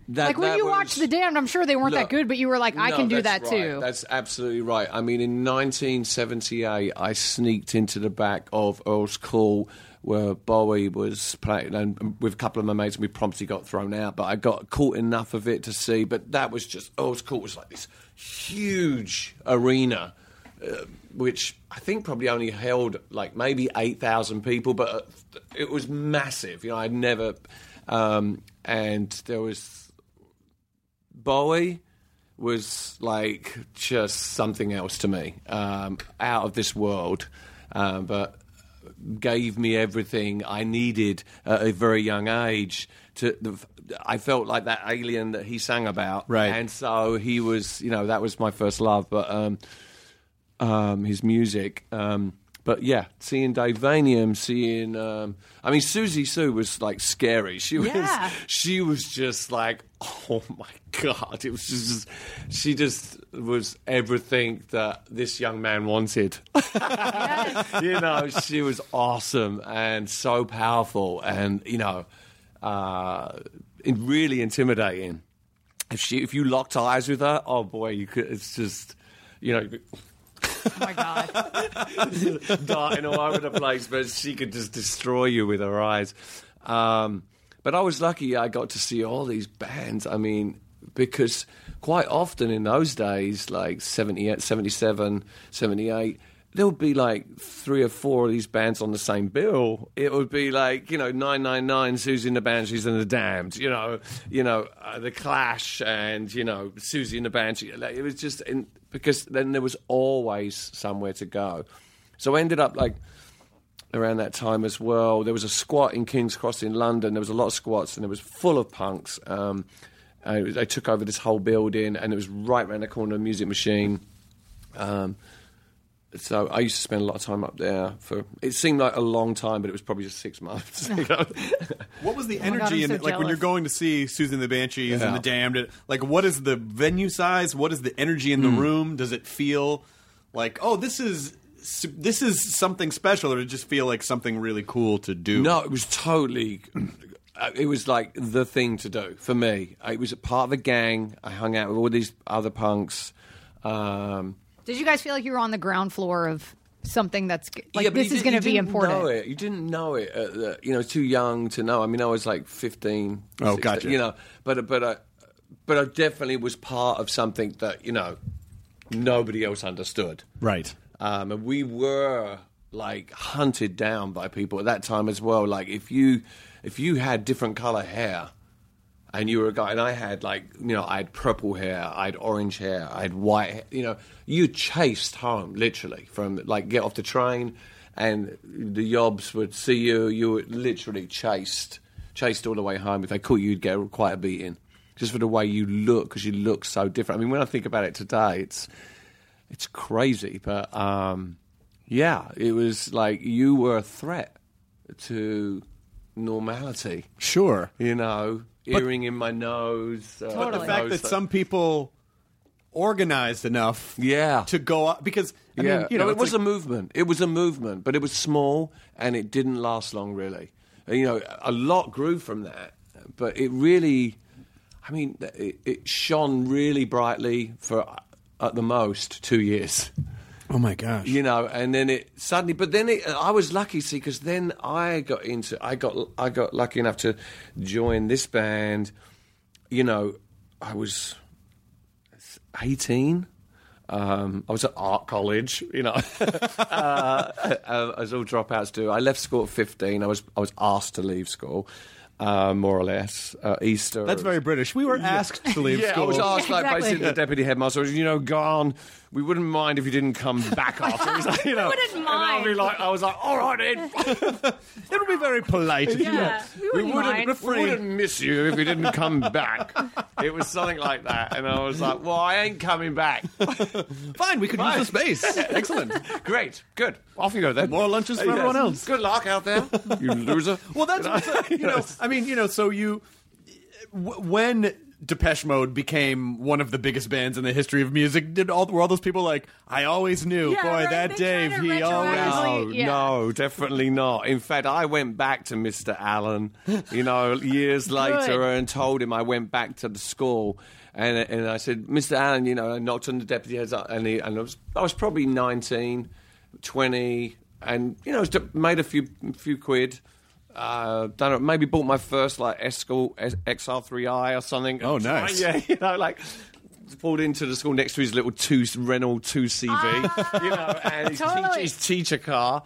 [SPEAKER 4] That-
[SPEAKER 5] Like when
[SPEAKER 4] that
[SPEAKER 5] you
[SPEAKER 4] was-
[SPEAKER 5] watch The Damned, I'm sure they weren't
[SPEAKER 4] Look,
[SPEAKER 5] that good, but you were like, I
[SPEAKER 4] No,
[SPEAKER 5] can do that
[SPEAKER 4] right.
[SPEAKER 5] too.
[SPEAKER 4] That's absolutely right. I mean, in 1978, I sneaked into the back of Earl's Court where Bowie was playing, and with a couple of my mates, and we promptly got thrown out. But I got caught enough of it to see. But that was just Earl's Court was like this huge arena. Uh, which I think probably only held like maybe 8,000 people, but uh, it was massive. You know, I'd never. Um, and there was Bowie was like just something else to me, um, out of this world, um, but gave me everything I needed at a very young age. To I felt like that alien that he sang about,
[SPEAKER 1] Right.
[SPEAKER 4] And so he was, you know, that was my first love. But um, um, his music. Um, but yeah, seeing Dave Vanian, seeing um, I mean Siouxsie Sioux was like scary. She was
[SPEAKER 5] Yeah.
[SPEAKER 4] she was just like oh my god, it was just she just was everything that this young man wanted. *laughs* you know, she was awesome and so powerful, and you know, uh, really intimidating. If she, if you locked eyes with her, oh boy, you could. It's just, you know,
[SPEAKER 5] oh my god.
[SPEAKER 4] darting all over the place, but she could just destroy you with her eyes. Um, but I was lucky I got to see all these bands. I mean, because quite often in those days, like 78, 77, 78, there would be like three or four of these bands on the same bill. It would be like, you know, 999, Siouxsie and the Banshees and the Damned, you know, you know, uh, The Clash and, you know, Siouxsie and the Banshees. Like, it was just, in, because then there was always somewhere to go. So I ended up like around that time as well. There was a squat in King's Cross in London. There was a lot of squats, and it was full of punks. Um, was- they took over this whole building, and it was right around the corner of Music Machine. Um, so I used to spend a lot of time up there. For it seemed like a long time, but it was probably just six months. *laughs* *laughs*
[SPEAKER 1] What was the
[SPEAKER 5] my
[SPEAKER 1] energy
[SPEAKER 5] I'm
[SPEAKER 1] in
[SPEAKER 5] so
[SPEAKER 1] it? Like when you're going to see Susan the Banshees
[SPEAKER 4] Yeah.
[SPEAKER 1] and the Damned, it- like what is the venue size? What is the energy in the
[SPEAKER 4] Hmm.
[SPEAKER 1] room? Does it feel like oh this is this is something special, or does it just feel like something really cool to do?
[SPEAKER 4] No, it was totally. uh, It was like the thing to do for me. It was a part of a gang. I hung out with all these other punks. Um,
[SPEAKER 5] Did you guys feel like you were on the ground floor of something that's like
[SPEAKER 4] yeah,
[SPEAKER 5] this is going to
[SPEAKER 4] you
[SPEAKER 5] be
[SPEAKER 4] didn't
[SPEAKER 5] important?
[SPEAKER 4] Know it. You didn't know it. At the, you know, too young to know. I mean, I was like fifteen.
[SPEAKER 1] Oh,
[SPEAKER 4] 16,
[SPEAKER 1] gotcha.
[SPEAKER 4] You know, but but I, but I definitely was part of something that you know nobody else understood.
[SPEAKER 1] right.
[SPEAKER 4] Um, and we were like hunted down by people at that time as well. Like if you if you had different color hair and you were a guy, and I had like you know I had purple hair, I had orange hair, I had white. hair, You know, you chased home literally from like get off the train, and the yobs would see you. You were literally chased chased all the way home. If they caught you, you'd get quite a beating. Just for the way you look, because you look so different. I mean, when I think about it today, it's it's crazy, but um, yeah, it was like you were a threat to normality.
[SPEAKER 1] Sure.
[SPEAKER 4] You know, earring in my nose. Uh,
[SPEAKER 1] But the fact
[SPEAKER 4] nose-
[SPEAKER 1] that some people organized enough
[SPEAKER 4] Yeah.
[SPEAKER 1] to go up because I
[SPEAKER 4] yeah,
[SPEAKER 1] mean you know
[SPEAKER 4] No, it
[SPEAKER 1] it's
[SPEAKER 4] was
[SPEAKER 1] like-
[SPEAKER 4] a movement. It was a movement, but it was small and it didn't last long, really. And, You know, a lot grew from that, but it really, I mean, it, it shone really brightly for at the most two years.
[SPEAKER 1] Oh my gosh.
[SPEAKER 4] You know, and then it suddenly, but then it, I was lucky, see, because then I got into, I got, I got lucky enough to join this band. You know, I was eighteen. Um, I was at art college, you know, *laughs* uh, as all dropouts do. I left school at fifteen. I was, I was asked to leave school, uh, more or less. Uh, Easter.
[SPEAKER 1] That's very British. We were asked to leave
[SPEAKER 4] yeah,
[SPEAKER 1] school.
[SPEAKER 4] I was asked like
[SPEAKER 5] Exactly.
[SPEAKER 4] basically the deputy headmaster, you know, gone. We wouldn't mind if you didn't come back *laughs* after. It was like, you know,
[SPEAKER 5] wouldn't
[SPEAKER 4] and I'd be
[SPEAKER 5] mind.
[SPEAKER 4] like, I was like, all right, Ed.
[SPEAKER 1] it *laughs* would be very polite. if you
[SPEAKER 5] Yeah, we
[SPEAKER 4] we
[SPEAKER 5] wouldn't
[SPEAKER 4] wouldn't,
[SPEAKER 5] mind.
[SPEAKER 4] we wouldn't miss you if you didn't come back. It was something like that, and I was like, well, I ain't coming back. *laughs*
[SPEAKER 1] Fine, we could use the space. Excellent.
[SPEAKER 4] Great, good. Off you go then.
[SPEAKER 1] More lunches for
[SPEAKER 4] Yes.
[SPEAKER 1] everyone else.
[SPEAKER 4] Good luck out there, you loser.
[SPEAKER 1] Well, that's you know. I mean, you know. So you, when Depeche Mode became one of the biggest bands in the history of music, did all were all those people like, I always knew,
[SPEAKER 5] Yeah,
[SPEAKER 1] boy,
[SPEAKER 5] right,
[SPEAKER 1] that
[SPEAKER 5] they
[SPEAKER 1] Dave, he always.
[SPEAKER 4] No,
[SPEAKER 5] Yeah.
[SPEAKER 4] no, definitely not. In fact, I went back to Mr. Allen, you know, years *laughs* later and told him I went back to the school. And, and I said, Mr. Allen, you know, I knocked on the deputy heads up, and, he, and I, was, I was probably 19, 20, and, you know, made a few few quid. Uh, done it, maybe bought my first like Escort XR3i or something.
[SPEAKER 1] Oh, nice.
[SPEAKER 4] Yeah, *laughs* you know, like pulled into the school next to his little two Renault 2CV, you know, and his,
[SPEAKER 5] Totally.
[SPEAKER 4] teacher, his teacher car,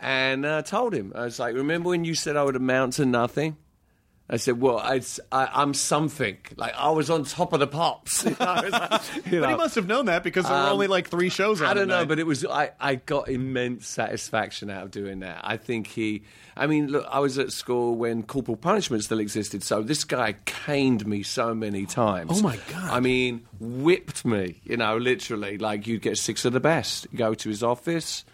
[SPEAKER 4] and uh, told him, I was like, remember when you said I would amount to nothing? I said, well, I, I'm something. Like, I was on top of the pops. *laughs* You know, like, you
[SPEAKER 1] But he must have known that because there were
[SPEAKER 4] Um,
[SPEAKER 1] only like three shows on.
[SPEAKER 4] I don't know,
[SPEAKER 1] night.
[SPEAKER 4] but it was I, I got immense satisfaction out of doing that. I think he I mean, look, I was at school when corporal punishment still existed, so this guy caned me so many times.
[SPEAKER 1] Oh, my God.
[SPEAKER 4] I mean, whipped me, you know, literally. Like you'd get six of the best. Go to his office,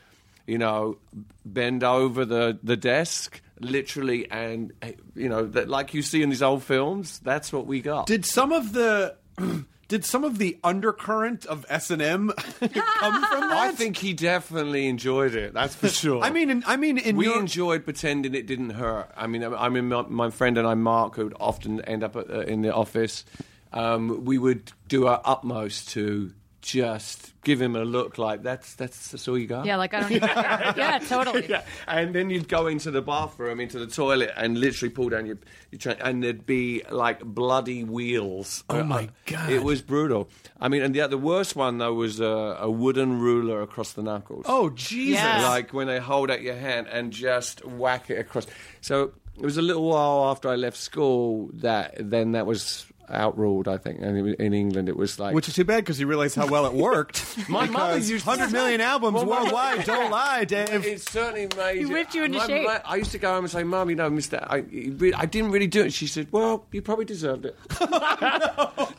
[SPEAKER 4] you know, bend over the, the desk, literally, and you know, that, like you see in these old films, that's what we got.
[SPEAKER 1] Did some of the *clears throat* did some of the undercurrent of S and M *laughs* come from that?
[SPEAKER 4] I think he definitely enjoyed it. That's for *laughs* sure.
[SPEAKER 1] I mean, in, I mean, in
[SPEAKER 4] we
[SPEAKER 1] your,
[SPEAKER 4] enjoyed pretending it didn't hurt. I mean, I mean, my, my friend and I, Mark, who would often end up at, uh, in the office, um, we would do our utmost to just give him a look like that's that's, that's all you got.
[SPEAKER 5] Yeah, like I don't even care. *laughs* Yeah, totally.
[SPEAKER 4] Yeah, and then you'd go into the bathroom, into the toilet, and literally pull down your, your tra- and there'd be like bloody wheels.
[SPEAKER 1] Oh, my
[SPEAKER 4] Uh,
[SPEAKER 1] God.
[SPEAKER 4] It was brutal. I mean, and the, the worst one though was a, a wooden ruler across the knuckles.
[SPEAKER 1] oh Jesus!
[SPEAKER 5] Yeah.
[SPEAKER 4] Like when they hold out your hand and just whack it across. So it was a little while after I left school that then that was outruled. I think, and in England it was like
[SPEAKER 1] Which is too bad because you realize how well it worked. *laughs*
[SPEAKER 4] My mother used to
[SPEAKER 1] 100
[SPEAKER 4] say-
[SPEAKER 1] million albums
[SPEAKER 4] Well,
[SPEAKER 1] worldwide. Don't lie, Dave.
[SPEAKER 4] It certainly made.
[SPEAKER 5] He whipped you into
[SPEAKER 4] my-
[SPEAKER 5] shape.
[SPEAKER 4] my- I used to go home and say, "Mum, you know, Mister, I, I didn't really do it." She said, "Well, you probably deserved it." *laughs*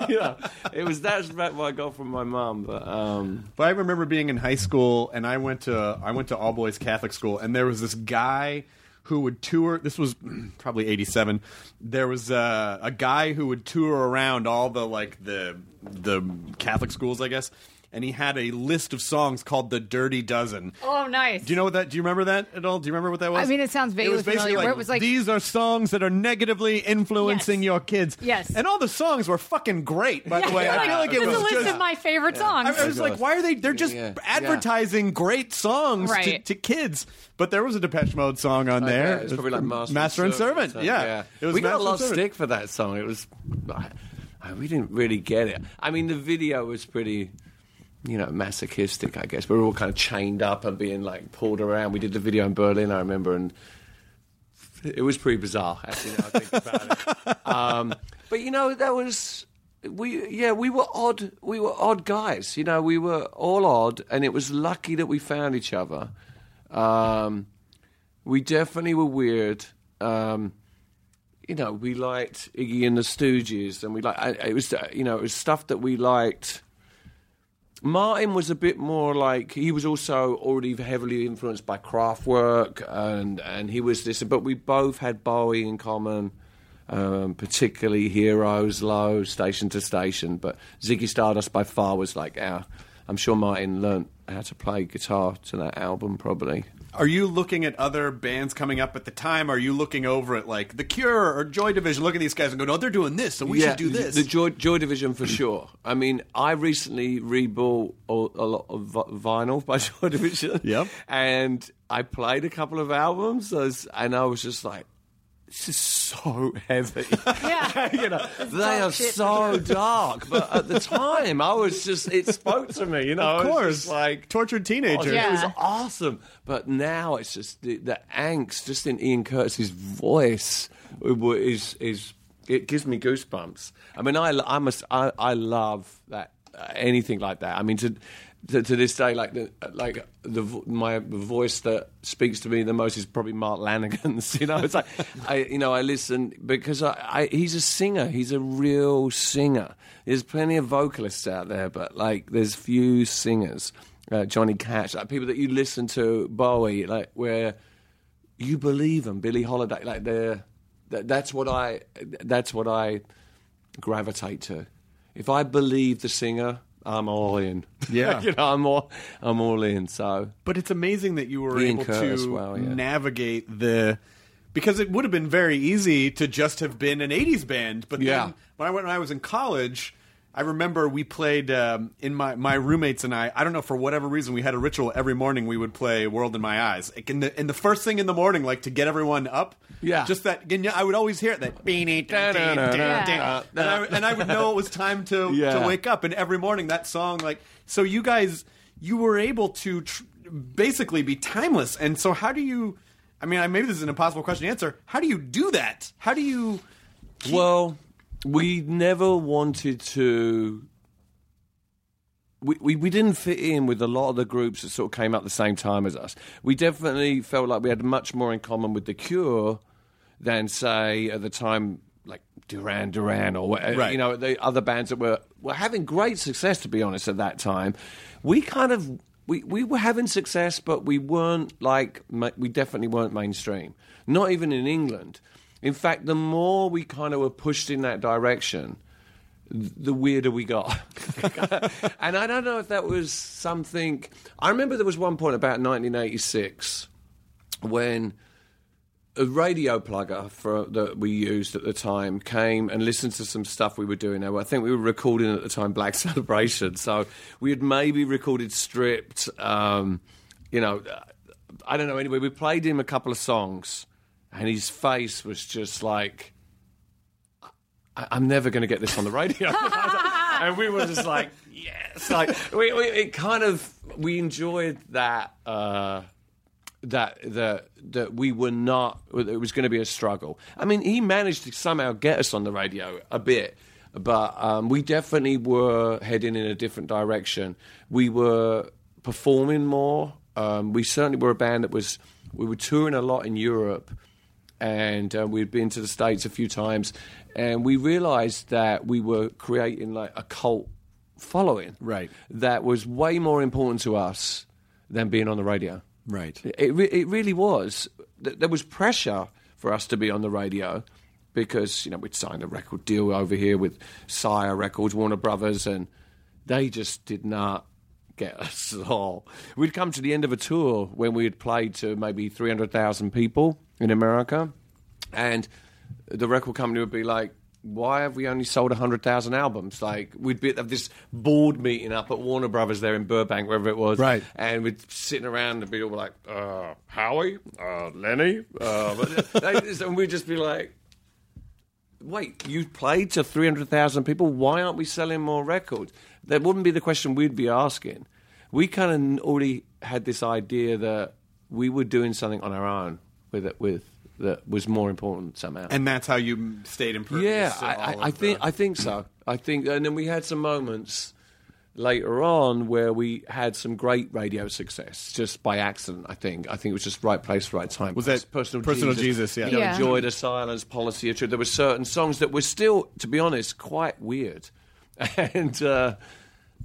[SPEAKER 4] yeah, it was that's about what I got from my mum. But um,
[SPEAKER 1] But I remember being in high school, and I went to I went to all boys Catholic school, and there was this guy who would tour. This was *clears throat* probably '87. There was uh, a guy who would tour around all the like the the Catholic schools, I guess, and he had a list of songs called the Dirty Dozen.
[SPEAKER 5] Oh, nice.
[SPEAKER 1] Do you know what that? Do you remember that at all? Do you remember what that was?
[SPEAKER 5] I mean, it sounds vaguely
[SPEAKER 1] was basically
[SPEAKER 5] familiar,
[SPEAKER 1] Like,
[SPEAKER 5] where it was like-
[SPEAKER 1] these are songs that are negatively influencing
[SPEAKER 5] Yes.
[SPEAKER 1] your kids.
[SPEAKER 5] Yes.
[SPEAKER 1] and all the songs were fucking great. By the
[SPEAKER 5] Yeah,
[SPEAKER 1] way, I feel like it was
[SPEAKER 5] is a list
[SPEAKER 1] just
[SPEAKER 5] of my favorite songs.
[SPEAKER 1] I, I was like, why are they? They're just
[SPEAKER 4] Yeah.
[SPEAKER 1] advertising great songs to,
[SPEAKER 5] Right.
[SPEAKER 1] to kids. But there was a Depeche Mode song on oh,
[SPEAKER 4] yeah,
[SPEAKER 1] there.
[SPEAKER 4] it was probably like Master,
[SPEAKER 1] and Servant.
[SPEAKER 4] so,
[SPEAKER 1] Yeah. it was
[SPEAKER 4] we got a lot of stick for that song. It was. I, I- we didn't really get it. I mean, the video was pretty. You know, masochistic, I guess. We were all kind of chained up and being like pulled around. We did the video in Berlin, I remember, and it was pretty bizarre. Actually, now I think about it. *laughs* Um, but you know, that was we. Yeah, we were odd. We were odd guys. You know, we were all odd, and it was lucky that we found each other. Um, we definitely were weird. Um, you know, we liked Iggy and the Stooges, and we like it was you know it was stuff that we liked. Martin was a bit more like he was also already heavily influenced by Kraftwerk, and and he was this. But we both had Bowie in common, um, particularly Heroes, Low, Station to Station. But Ziggy Stardust by far was like our. I'm sure Martin learnt how to play guitar to that album, probably.
[SPEAKER 1] Are you looking at other bands coming up at the time? Are you looking over at like The Cure or Joy Division? Look at these guys and go, "No, they're doing this, so we should do this."
[SPEAKER 4] The Joy, Joy Division for sure. I mean, I recently rebought a, a lot of vinyl by *laughs* Joy Division.
[SPEAKER 1] Yep.
[SPEAKER 4] And I played a couple of albums, and I was just like, this is so heavy.
[SPEAKER 5] Yeah. *laughs*
[SPEAKER 4] you know, they are so dark. But at the time, I was just, it spoke to me, you know.
[SPEAKER 1] of
[SPEAKER 4] I was
[SPEAKER 1] course,
[SPEAKER 4] like,
[SPEAKER 1] tortured
[SPEAKER 4] Oh,
[SPEAKER 1] teenager.
[SPEAKER 5] Yeah.
[SPEAKER 4] It was awesome. But now it's just the, the angst just in Ian Curtis's voice is is it gives me goosebumps. I mean, I I must I, I love that uh, anything like that. I mean, to to, to this day, like the like the my voice that speaks to me the most is probably Mark Lanegan's. *laughs* You know, it's like I you know I listen because I, I he's a singer. He's a real singer. There's plenty of vocalists out there, but like there's few singers. Uh, Johnny Cash, like people that you listen to, Bowie, like where you believe them, Billie Holiday, like they're that, that's what I that's what I gravitate to. If I believe the singer, I'm all in. *laughs*
[SPEAKER 1] Yeah.
[SPEAKER 4] you know, I'm all I'm all in. So
[SPEAKER 1] But it's amazing that you were
[SPEAKER 4] Ian
[SPEAKER 1] able
[SPEAKER 4] Curtis,
[SPEAKER 1] to
[SPEAKER 4] well, yeah.
[SPEAKER 1] navigate the because it would have been very easy to just have been an '80s band. But
[SPEAKER 4] Yeah.
[SPEAKER 1] then when I went when I was in college, I remember we played um, in my my roommates and I. I don't know for whatever reason we had a ritual every morning. We would play "World in My Eyes." Like in the in the first thing in the morning, like to get everyone up.
[SPEAKER 4] Yeah.
[SPEAKER 1] just that. and I would always hear it that beanie, and, I, and I would know it was time to *laughs*
[SPEAKER 4] Yeah.
[SPEAKER 1] to wake up. And every morning that song, like so, you guys you were able to tr- basically be timeless. And so, how do you? I mean, maybe this is an impossible question to answer. How do you do that? How do you?
[SPEAKER 4] Well, we never wanted to. We, we, we didn't fit in with a lot of the groups that sort of came out the same time as us. We definitely felt like we had much more in common with The Cure than, say, at the time, like Duran Duran or
[SPEAKER 1] Right.
[SPEAKER 4] you know the other bands that were were having great success. To be honest, at that time, we kind of we, we were having success, but we weren't like we definitely weren't mainstream. Not even in England. In fact, the more we kind of were pushed in that direction, the weirder we got. *laughs* and I don't know if that was something. I remember there was one point about 1986 when a radio plugger for, that we used at the time came and listened to some stuff we were doing. I think we were recording at the time Black *laughs* Celebration, so we had maybe recorded stripped. Um, you know, I don't know. Anyway, we played him a couple of songs, and his face was just like. I- I'm never going to get this on the radio. *laughs* and we were just like, yes. Like, we, we, it kind of, we enjoyed that, uh, that, that, that we were not, it was going to be a struggle. I mean, he managed to somehow get us on the radio a bit, but um, we definitely were heading in a different direction. We were performing more. Um, we certainly were a band that was, we were touring a lot in Europe and uh, we'd been to the states a few times, and we realised that we were creating like a cult following,
[SPEAKER 1] Right.
[SPEAKER 4] That was way more important to us than being on the radio.
[SPEAKER 1] Right.
[SPEAKER 4] It re- it really was. Th- There was pressure for us to be on the radio because you know we'd signed a record deal over here with Sire Records, Warner Brothers, and they just did not get *laughs* us at all. We'd come to the end of a tour when we had played to maybe three hundred thousand people in America, and the record company would be like. Why have we only sold 100,000 albums? Like, we'd be at this board meeting up at Warner Brothers there in Burbank, wherever it was.
[SPEAKER 1] Right.
[SPEAKER 4] And we'd sitting around and be all like, uh, Howie, uh, Lenny, uh, but- *laughs* like this, and we'd just be like, wait, you played to 300,000 people. Why aren't we selling more records? That wouldn't be the question we'd be asking. We kind of already had this idea that we were doing something on our own with it, with that was more important somehow.
[SPEAKER 1] And that's how you stayed in impervious.
[SPEAKER 4] Yeah, I, I, I think
[SPEAKER 1] the-
[SPEAKER 4] I think so. I think, and then we had some moments later on where we had some great radio success just by accident. I think. I think it was just right place, right time.
[SPEAKER 1] Was that
[SPEAKER 4] personal
[SPEAKER 1] Personal
[SPEAKER 4] Jesus?
[SPEAKER 1] Jesus, yeah.
[SPEAKER 4] You know,
[SPEAKER 5] Yeah.
[SPEAKER 4] enjoy the silence, policy of truth. There were certain songs that were still, to be honest, quite weird, *laughs* and. Uh,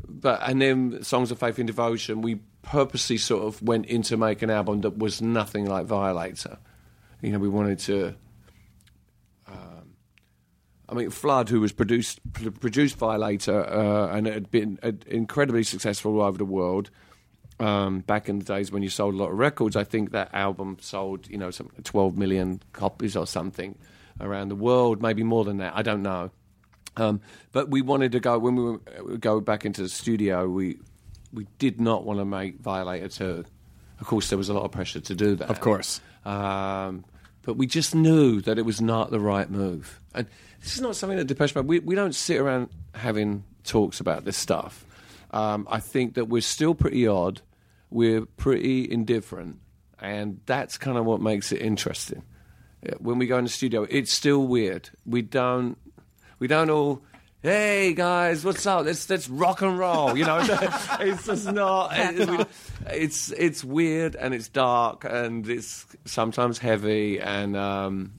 [SPEAKER 4] but and then songs of faith and devotion, we purposely sort of went in to make an album that was nothing like Violator. You know, we wanted to. um, I mean, Flood, who was produced produced Violator, uh, and it had been incredibly successful all over the world. Um, back in the days when you sold a lot of records, I think that album sold, you know, some 12 million copies or something around the world, maybe more than that. I don't know. Um, but we wanted to go when we were, uh, go back into the studio. We we did not want to make Violator two. Of course, there was a lot of pressure to do that.
[SPEAKER 1] Of course.
[SPEAKER 4] Um, but we just knew that it was not the right move. And this is not something that Depeche Mode. We we don't sit around having talks about this stuff. Um, I think that we're still pretty odd. We're pretty indifferent, and that's kind of what makes it interesting. When we go in the studio, it's still weird. We don't we don't all. Hey guys, what's up? Let's let's rock and roll. You know, *laughs* it's just not. It, it's it's weird and it's dark and it's sometimes heavy and um,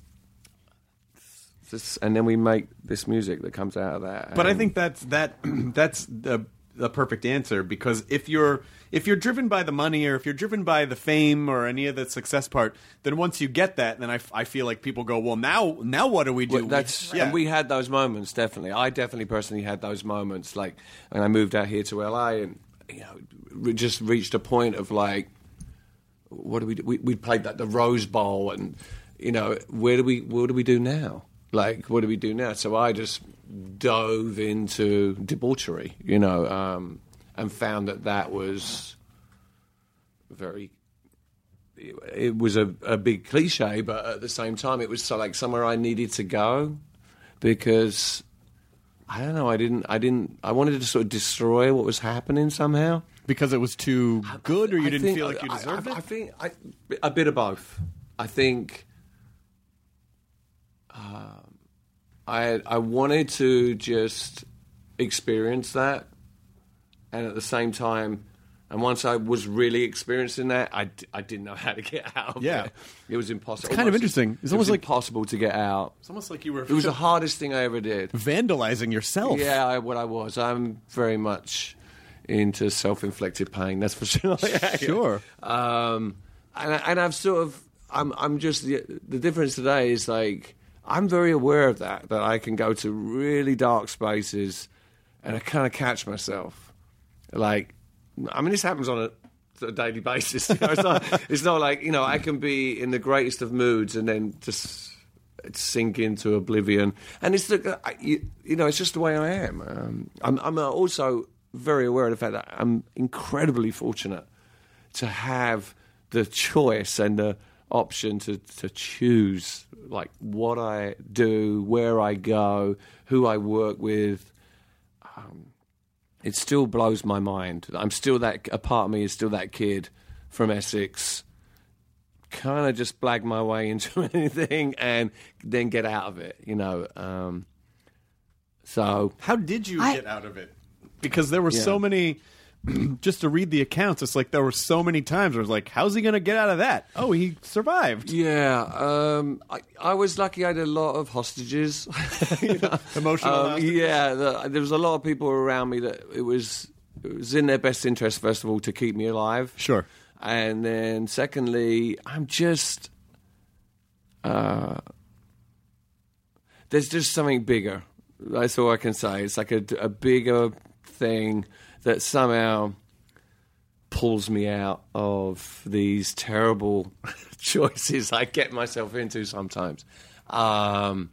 [SPEAKER 4] this, and then we make this music that comes out of that.
[SPEAKER 1] But I think that's that *clears throat* that's the the perfect answer because if you're if you're driven by the money or if you're driven by the fame or any of the success part, then once you get that, then I, I feel like people go, well, now now what do we do?
[SPEAKER 4] Well, that's
[SPEAKER 1] We- yeah.
[SPEAKER 4] and we had those moments definitely. I definitely personally had those moments. Like when I moved out here to LA, and you know, just reached a point of like, what do we do? We, we played that the Rose Bowl, and you know, where do we what do we do now? Like, what do we do now? So I just dove into debauchery, you know, um, and found that that was very it was a, a big cliche, but at the same time, it was so like somewhere I needed to go because I don't know. I didn't. I didn't. I wanted to sort of destroy what was happening somehow.
[SPEAKER 1] because it was too good, or you
[SPEAKER 4] I
[SPEAKER 1] didn't
[SPEAKER 4] think-
[SPEAKER 1] feel like you deserved
[SPEAKER 4] I,
[SPEAKER 1] it.
[SPEAKER 4] I think I, a bit of both. I think um, I I wanted to just experience that, and at the same time, and once I was really experiencing that, I, I didn't know how to get out. Of
[SPEAKER 1] Yeah.
[SPEAKER 4] it. it was impossible.
[SPEAKER 1] It's kind of interesting. It's
[SPEAKER 4] it was
[SPEAKER 1] almost like-
[SPEAKER 4] impossible to get out.
[SPEAKER 1] it's almost like you were
[SPEAKER 4] It was the *laughs* hardest thing I ever did.
[SPEAKER 1] vandalizing yourself.
[SPEAKER 4] Yeah, I, what I was. I'm very much into self-inflicted pain. That's for *laughs* sure. Yeah,
[SPEAKER 1] Sure.
[SPEAKER 4] Um, and, I, and I've sort of, I'm, I'm just the, the difference today is like I'm very aware of that. That I can go to really dark spaces, and I kind of catch myself. Like, I mean, this happens on a, a daily basis. *laughs* You know, it's not, it's not like you know I can be in the greatest of moods and then just sink into oblivion. And it's the, you, know, it's just the way I am. Um, I'm, I'm also very aware of the fact that I'm incredibly fortunate to have the choice and the option to, to choose like what I do, where I go, who I work with. Um, it still blows my mind. I'm still that a part of me is still that kid from Essex kind of just blag my way *laughs* into anything and then get out of it, you know. Um, so
[SPEAKER 1] How did you
[SPEAKER 5] I-
[SPEAKER 1] get out of it? Because there were
[SPEAKER 4] Yeah.
[SPEAKER 1] so many. *clears throat* Just to read the accounts, it's like there were so many times where it's like, "How's he going to get out of that?" Oh, he survived.
[SPEAKER 4] yeah, um, I, I was lucky. I had a lot of hostages. *laughs* you know. *laughs*
[SPEAKER 1] Emotional
[SPEAKER 4] Um,
[SPEAKER 1] hostages?
[SPEAKER 4] yeah, the, there was a lot of people around me that it was it was in their best interest, first of all, to keep me alive.
[SPEAKER 1] Sure.
[SPEAKER 4] And then, secondly, I'm just. Uh, there's just something bigger. That's all I can say. It's like a, a bigger thing that somehow pulls me out of these terrible *laughs* choices I get myself into sometimes. Um,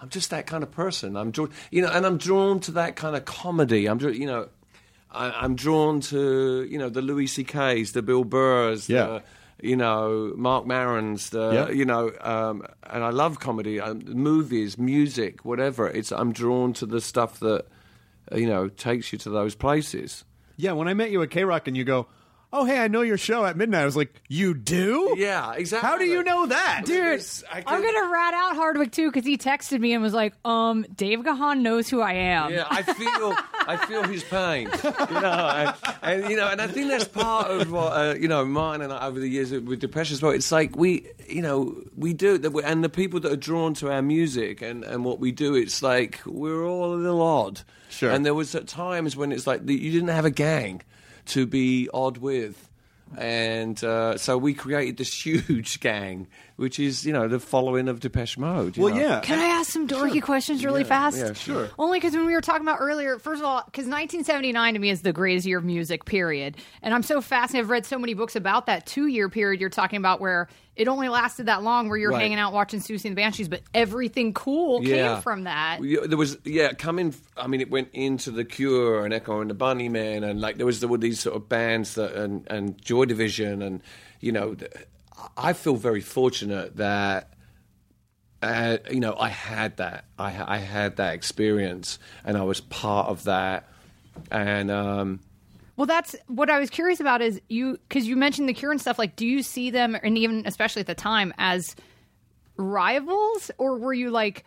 [SPEAKER 4] I'm just that kind of person. I'm drawn, you know, and I'm drawn to that kind of comedy. I'm, you know, I, I'm drawn to you know the Louis C.K.'s, the Bill Burrs,
[SPEAKER 1] Yeah.
[SPEAKER 4] the, you know Marc Maron's, the
[SPEAKER 1] Yeah.
[SPEAKER 4] you know, um, and I love comedy, um, movies, music, whatever. It's I'm drawn to the stuff that you know takes you to those places.
[SPEAKER 1] Yeah, when I met you at KROQ and you go, "Oh, hey, I know your show at midnight," I was like, "You do?
[SPEAKER 4] Yeah, exactly.
[SPEAKER 1] How do you know that,
[SPEAKER 5] Dude,
[SPEAKER 4] I
[SPEAKER 5] I'm gonna rat out Hardwick too because he texted me and was like, "Um, Dave Gahan knows who I am."
[SPEAKER 4] Yeah, I feel I feel his pain, you know, and, and you know, and I think that's part of what uh, you know, mine and I, over the years with depression as well. It's like we, you know, we do that, and the people that are drawn to our music and and what we do, it's like we're all a little odd.
[SPEAKER 1] Sure.
[SPEAKER 4] And there was at times when it's like the, you didn't have a gang to be odd with. And uh, so we created this *laughs* huge gang which is you know the following of Depeche Mode. you
[SPEAKER 1] Well,
[SPEAKER 4] know.
[SPEAKER 1] yeah.
[SPEAKER 5] Can I ask some dorky questions really fast?
[SPEAKER 4] yeah, sure.
[SPEAKER 5] Only because when we were talking about earlier, first of all, because 1979 to me is the greatest year of music, period. And I'm so fascinated. I've read so many books about that two year period you're talking about where it only lasted that long, where you're
[SPEAKER 4] Right.
[SPEAKER 5] hanging out watching Siouxsie and the Banshees, but everything cool came from that.
[SPEAKER 4] Yeah, There was yeah, coming. I mean, it went into the Cure and Echo and the Bunnymen, and like there was there were these sort of bands that and and Joy Division, and you know, th- I feel very fortunate that. Uh, you know, I had that. I, I had that experience, and I was part of that. And um,
[SPEAKER 5] Well, that's what I was curious about is you because you mentioned the Cure and stuff. Like, do you see them, and even especially at the time, as rivals, or were you like,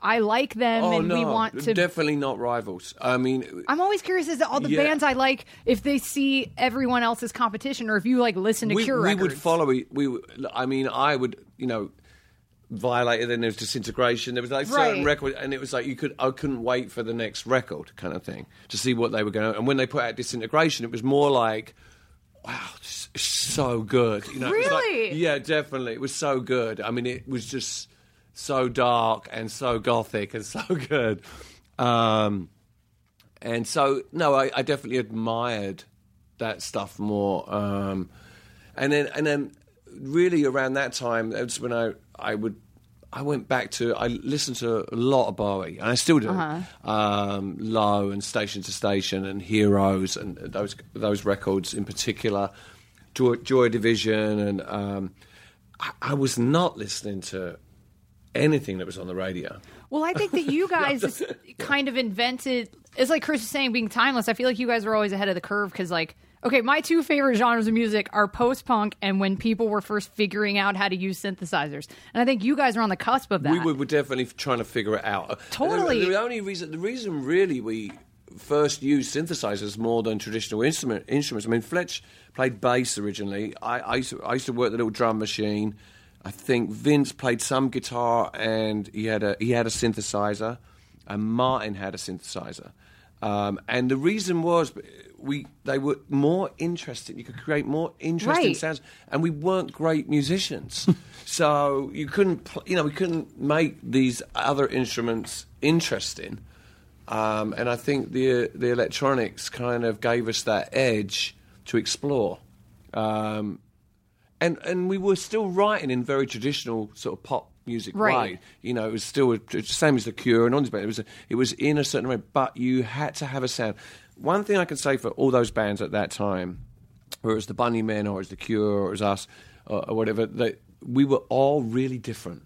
[SPEAKER 5] I like them
[SPEAKER 4] oh
[SPEAKER 5] and
[SPEAKER 4] no,
[SPEAKER 5] we want to?
[SPEAKER 4] definitely not rivals. I mean,
[SPEAKER 5] I'm always curious as to all the
[SPEAKER 4] Yeah.
[SPEAKER 5] bands I like if they see everyone else's competition, or if you like listen to
[SPEAKER 4] we,
[SPEAKER 5] Cure
[SPEAKER 4] we
[SPEAKER 5] records.
[SPEAKER 4] would follow it. We, I mean, I would, you know, violated. Then there was disintegration. There was like certain
[SPEAKER 5] Right.
[SPEAKER 4] record, and it was like you could, I couldn't wait for the next record, kind of thing, to see what they were going. to... And when they put out disintegration, it was more like. Wow, so good. You know, was like-
[SPEAKER 5] Really?
[SPEAKER 4] yeah, definitely. It was so good. I mean, it was just so dark and so gothic and *laughs* so good. Um, and so, no, I, I definitely admired that stuff more. Um, and then, and then, really around that time, that's when I, I would, I went back to, I listened to a lot of Bowie, and I still do. Um, Low and Station to Station and Heroes and those those records in particular, Joy, Joy Division, and um, I, I was not listening to anything that was on the radio.
[SPEAKER 5] Well, I think that you *laughs* guys *laughs* kind of invented. It's like Chris was saying, being timeless. I feel like you guys were always ahead of the curve because, like, okay, my two favorite genres of music are post punk and when people were first figuring out how to use synthesizers. And I think you guys are on the cusp of that.
[SPEAKER 4] We were, were definitely trying to figure it out.
[SPEAKER 5] Totally.
[SPEAKER 4] The, the only reason, the reason really we first used synthesizers more than traditional instrument instruments. I mean, Fletch played bass originally. I, I, used to, I used to work the little drum machine. I think Vince played some guitar and he had a he had a synthesizer, and Martin had a synthesizer. Um, and the reason was we they were more interesting. You could create more interesting
[SPEAKER 5] Right.
[SPEAKER 4] sounds, and we weren't great musicians, *laughs* so you couldn't pl- you know we couldn't make these other instruments interesting. Um, and I think the the electronics kind of gave us that edge to explore. Um, and and we were still writing in very traditional sort of pop music
[SPEAKER 5] Right.
[SPEAKER 4] way. You know, it was still the same as the Cure and all this, but it was it was in a certain way. But you had to have a sound. One thing I can say for all those bands at that time, whether it was the Bunnymen or it was the Cure or it was us or, or whatever, that we were all really different.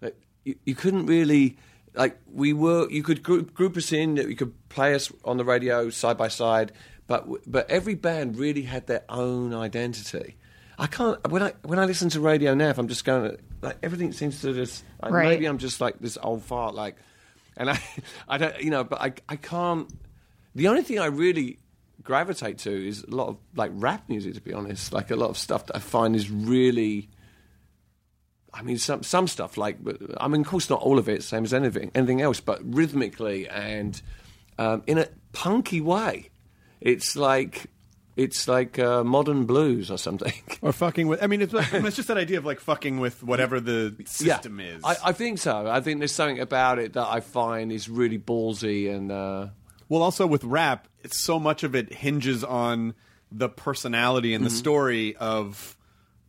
[SPEAKER 4] Like, you, you couldn't really like we were. You could group, group us in. You could play us on the radio side by side, but but every band really had their own identity. I can't when I when I listen to radio now. If I'm just going like everything seems to just like,
[SPEAKER 5] Right.
[SPEAKER 4] maybe I'm just like this old fart like, and I *laughs* I don't you know, but I I can't. The only thing I really gravitate to is a lot of like rap music. To be honest, like a lot of stuff that I find is really. I mean, some some stuff like, I mean, of course, not all of it, same as anything anything else, but rhythmically and um, in a punky way. It's like it's like uh, modern blues or something.
[SPEAKER 1] Or fucking with. I mean, it's, mean, *laughs* it's just that idea of like fucking with whatever the system
[SPEAKER 4] yeah,
[SPEAKER 1] is.
[SPEAKER 4] I, I think so. I think there's something about it that I find is really ballsy and. Uh,
[SPEAKER 1] Well, also with rap, it's so much of it hinges on the personality and the
[SPEAKER 4] Mm-hmm.
[SPEAKER 1] story of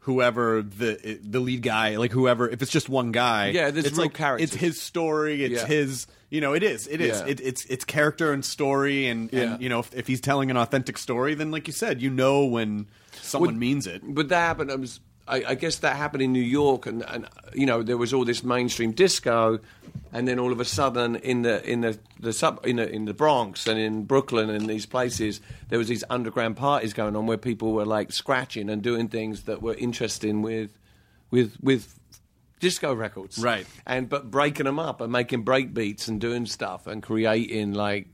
[SPEAKER 1] whoever the the lead guy, like whoever. If it's just one guy,
[SPEAKER 4] Yeah, there's
[SPEAKER 1] it's
[SPEAKER 4] real
[SPEAKER 1] like
[SPEAKER 4] characters.
[SPEAKER 1] it's his story. It's
[SPEAKER 4] Yeah.
[SPEAKER 1] his. You know, it is. It is.
[SPEAKER 4] Yeah.
[SPEAKER 1] It, it's it's character and story, and,
[SPEAKER 4] Yeah.
[SPEAKER 1] and you know, if, if he's telling an authentic story, then like you said, you know when someone
[SPEAKER 4] Would-
[SPEAKER 1] means it.
[SPEAKER 4] But that happened. It was, I, I guess that happened in New York, and, and you know there was all this mainstream disco, and then all of a sudden in the in the, the sub in the, in the Bronx and in Brooklyn and these places there was these underground parties going on where people were like scratching and doing things that were interesting with with with disco records,
[SPEAKER 1] Right.
[SPEAKER 4] And but breaking them up and making break beats and doing stuff and creating like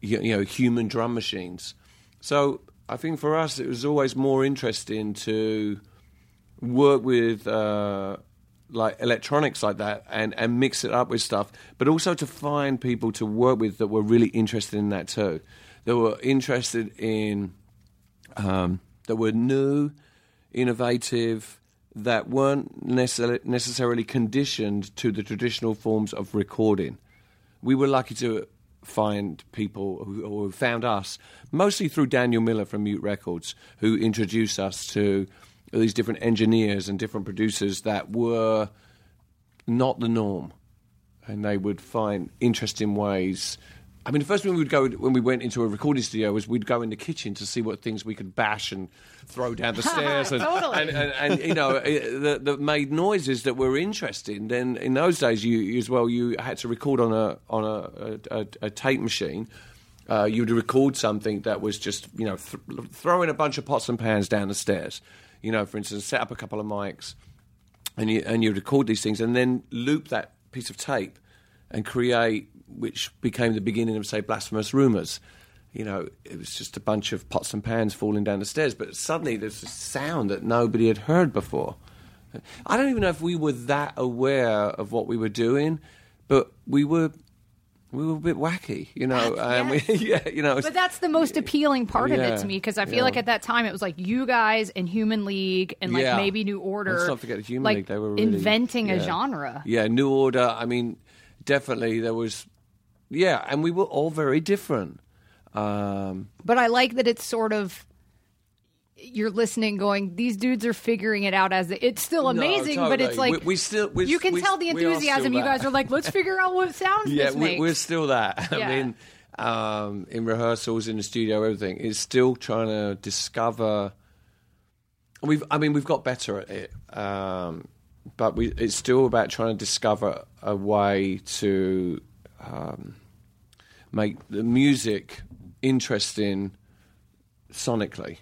[SPEAKER 4] you, you know human drum machines. So I think for us it was always more interesting to work with uh, like electronics like that and, and mix it up with stuff, but also to find people to work with that were really interested in that too. That were interested in um, that were new, innovative, that weren't necessarily, necessarily conditioned to the traditional forms of recording. We were lucky to find people who, who found us mostly through Daniel Miller from Mute Records, who introduced us to these different engineers and different producers that were not the norm, and they would find interesting ways. I mean, the first thing we would go when we went into a recording studio was we'd go in the kitchen to see what things we could bash and throw down the *laughs* stairs, and,
[SPEAKER 5] Totally.
[SPEAKER 4] and, and, and you know that, that made noises that were interesting. Then in those days, you as well you had to record on a on a, a, a, a tape machine. Uh, you would record something that was just you know th- throwing a bunch of pots and pans down the stairs. You know, for instance, set up a couple of mics and you and you record these things and then loop that piece of tape and create which became the beginning of say blasphemous rumors. You know it was just a bunch of pots and pans falling down the stairs but suddenly there's a sound that nobody had heard before. I don't even know if we were that aware of what we were doing but we were we were a bit wacky you know and *laughs* we, yeah you know
[SPEAKER 5] But that's the most appealing part of it to me because I feel
[SPEAKER 4] yeah.
[SPEAKER 5] like at that time it was like you guys and Human League and like
[SPEAKER 4] Yeah.
[SPEAKER 5] maybe New Order.
[SPEAKER 4] Let's not forget Human
[SPEAKER 5] like
[SPEAKER 4] League, they were really-
[SPEAKER 5] inventing a genre.
[SPEAKER 4] Yeah, New Order. I mean, definitely there was. Yeah, and we were all very different. Um,
[SPEAKER 5] But I like that it's sort of you're listening, going, these dudes are figuring it out as they, it's still amazing,
[SPEAKER 4] no,
[SPEAKER 5] but it's like
[SPEAKER 4] We- we still- we-
[SPEAKER 5] you can
[SPEAKER 4] we-
[SPEAKER 5] tell the enthusiasm. You guys are like, let's *laughs* figure out what sounds
[SPEAKER 4] yeah,
[SPEAKER 5] this
[SPEAKER 4] we, we're still that.
[SPEAKER 5] Yeah.
[SPEAKER 4] I mean, um, in rehearsals, in the studio, everything. It's still trying to discover. We've, I mean, we've got better at it, um, but we, it's still about trying to discover a way to um, make the music interesting sonically.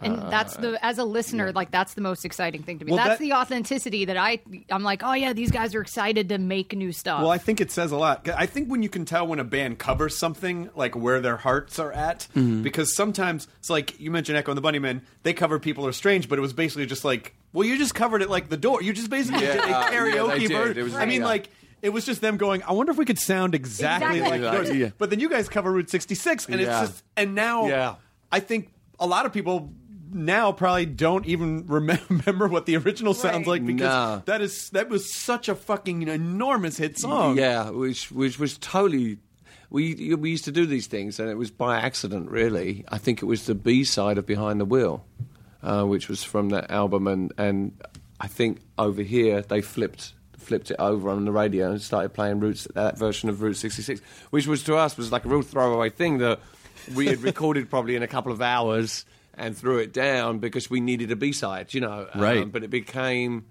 [SPEAKER 5] And that's the as a listener, like that's the most exciting thing to me.
[SPEAKER 1] Well,
[SPEAKER 5] that's
[SPEAKER 1] that-
[SPEAKER 5] the authenticity that I I'm like, oh yeah, these guys are excited to make new stuff.
[SPEAKER 1] Well, I think it says a lot. I think when you can tell when a band covers something, like where their hearts are at,
[SPEAKER 4] Mm-hmm.
[SPEAKER 1] because sometimes it's like you mentioned Echo and the Bunnymen, they cover People Are Strange, but it was basically just like, well, you just covered it like the door. You just basically
[SPEAKER 4] Yeah,
[SPEAKER 1] did a
[SPEAKER 4] uh, yeah,
[SPEAKER 1] karaoke
[SPEAKER 4] did.
[SPEAKER 1] version.
[SPEAKER 4] Was-
[SPEAKER 1] I mean,
[SPEAKER 4] yeah.
[SPEAKER 1] like. It was just them going. I wonder if we could sound exactly,
[SPEAKER 5] Exactly.
[SPEAKER 1] like yours.
[SPEAKER 4] Yeah.
[SPEAKER 1] But then you guys cover Route 66, and
[SPEAKER 4] Yeah.
[SPEAKER 1] it's just. And now,
[SPEAKER 4] Yeah.
[SPEAKER 1] I think a lot of people now probably don't even *laughs* remember what the original sounds like because
[SPEAKER 4] No.
[SPEAKER 1] that is that was such a fucking enormous hit song.
[SPEAKER 4] Yeah, which which was totally. We we used to do these things, and it was by accident, really. I think it was the B side of Behind the Wheel, uh, which was from that album, and and I think over here they flipped flipped it over on the radio and started playing Roots that version of Route 66, which was to us was like a real throwaway thing that we had recorded probably in a couple of hours and threw it down because we needed a B side, you know. Um,
[SPEAKER 1] Right.
[SPEAKER 4] but it became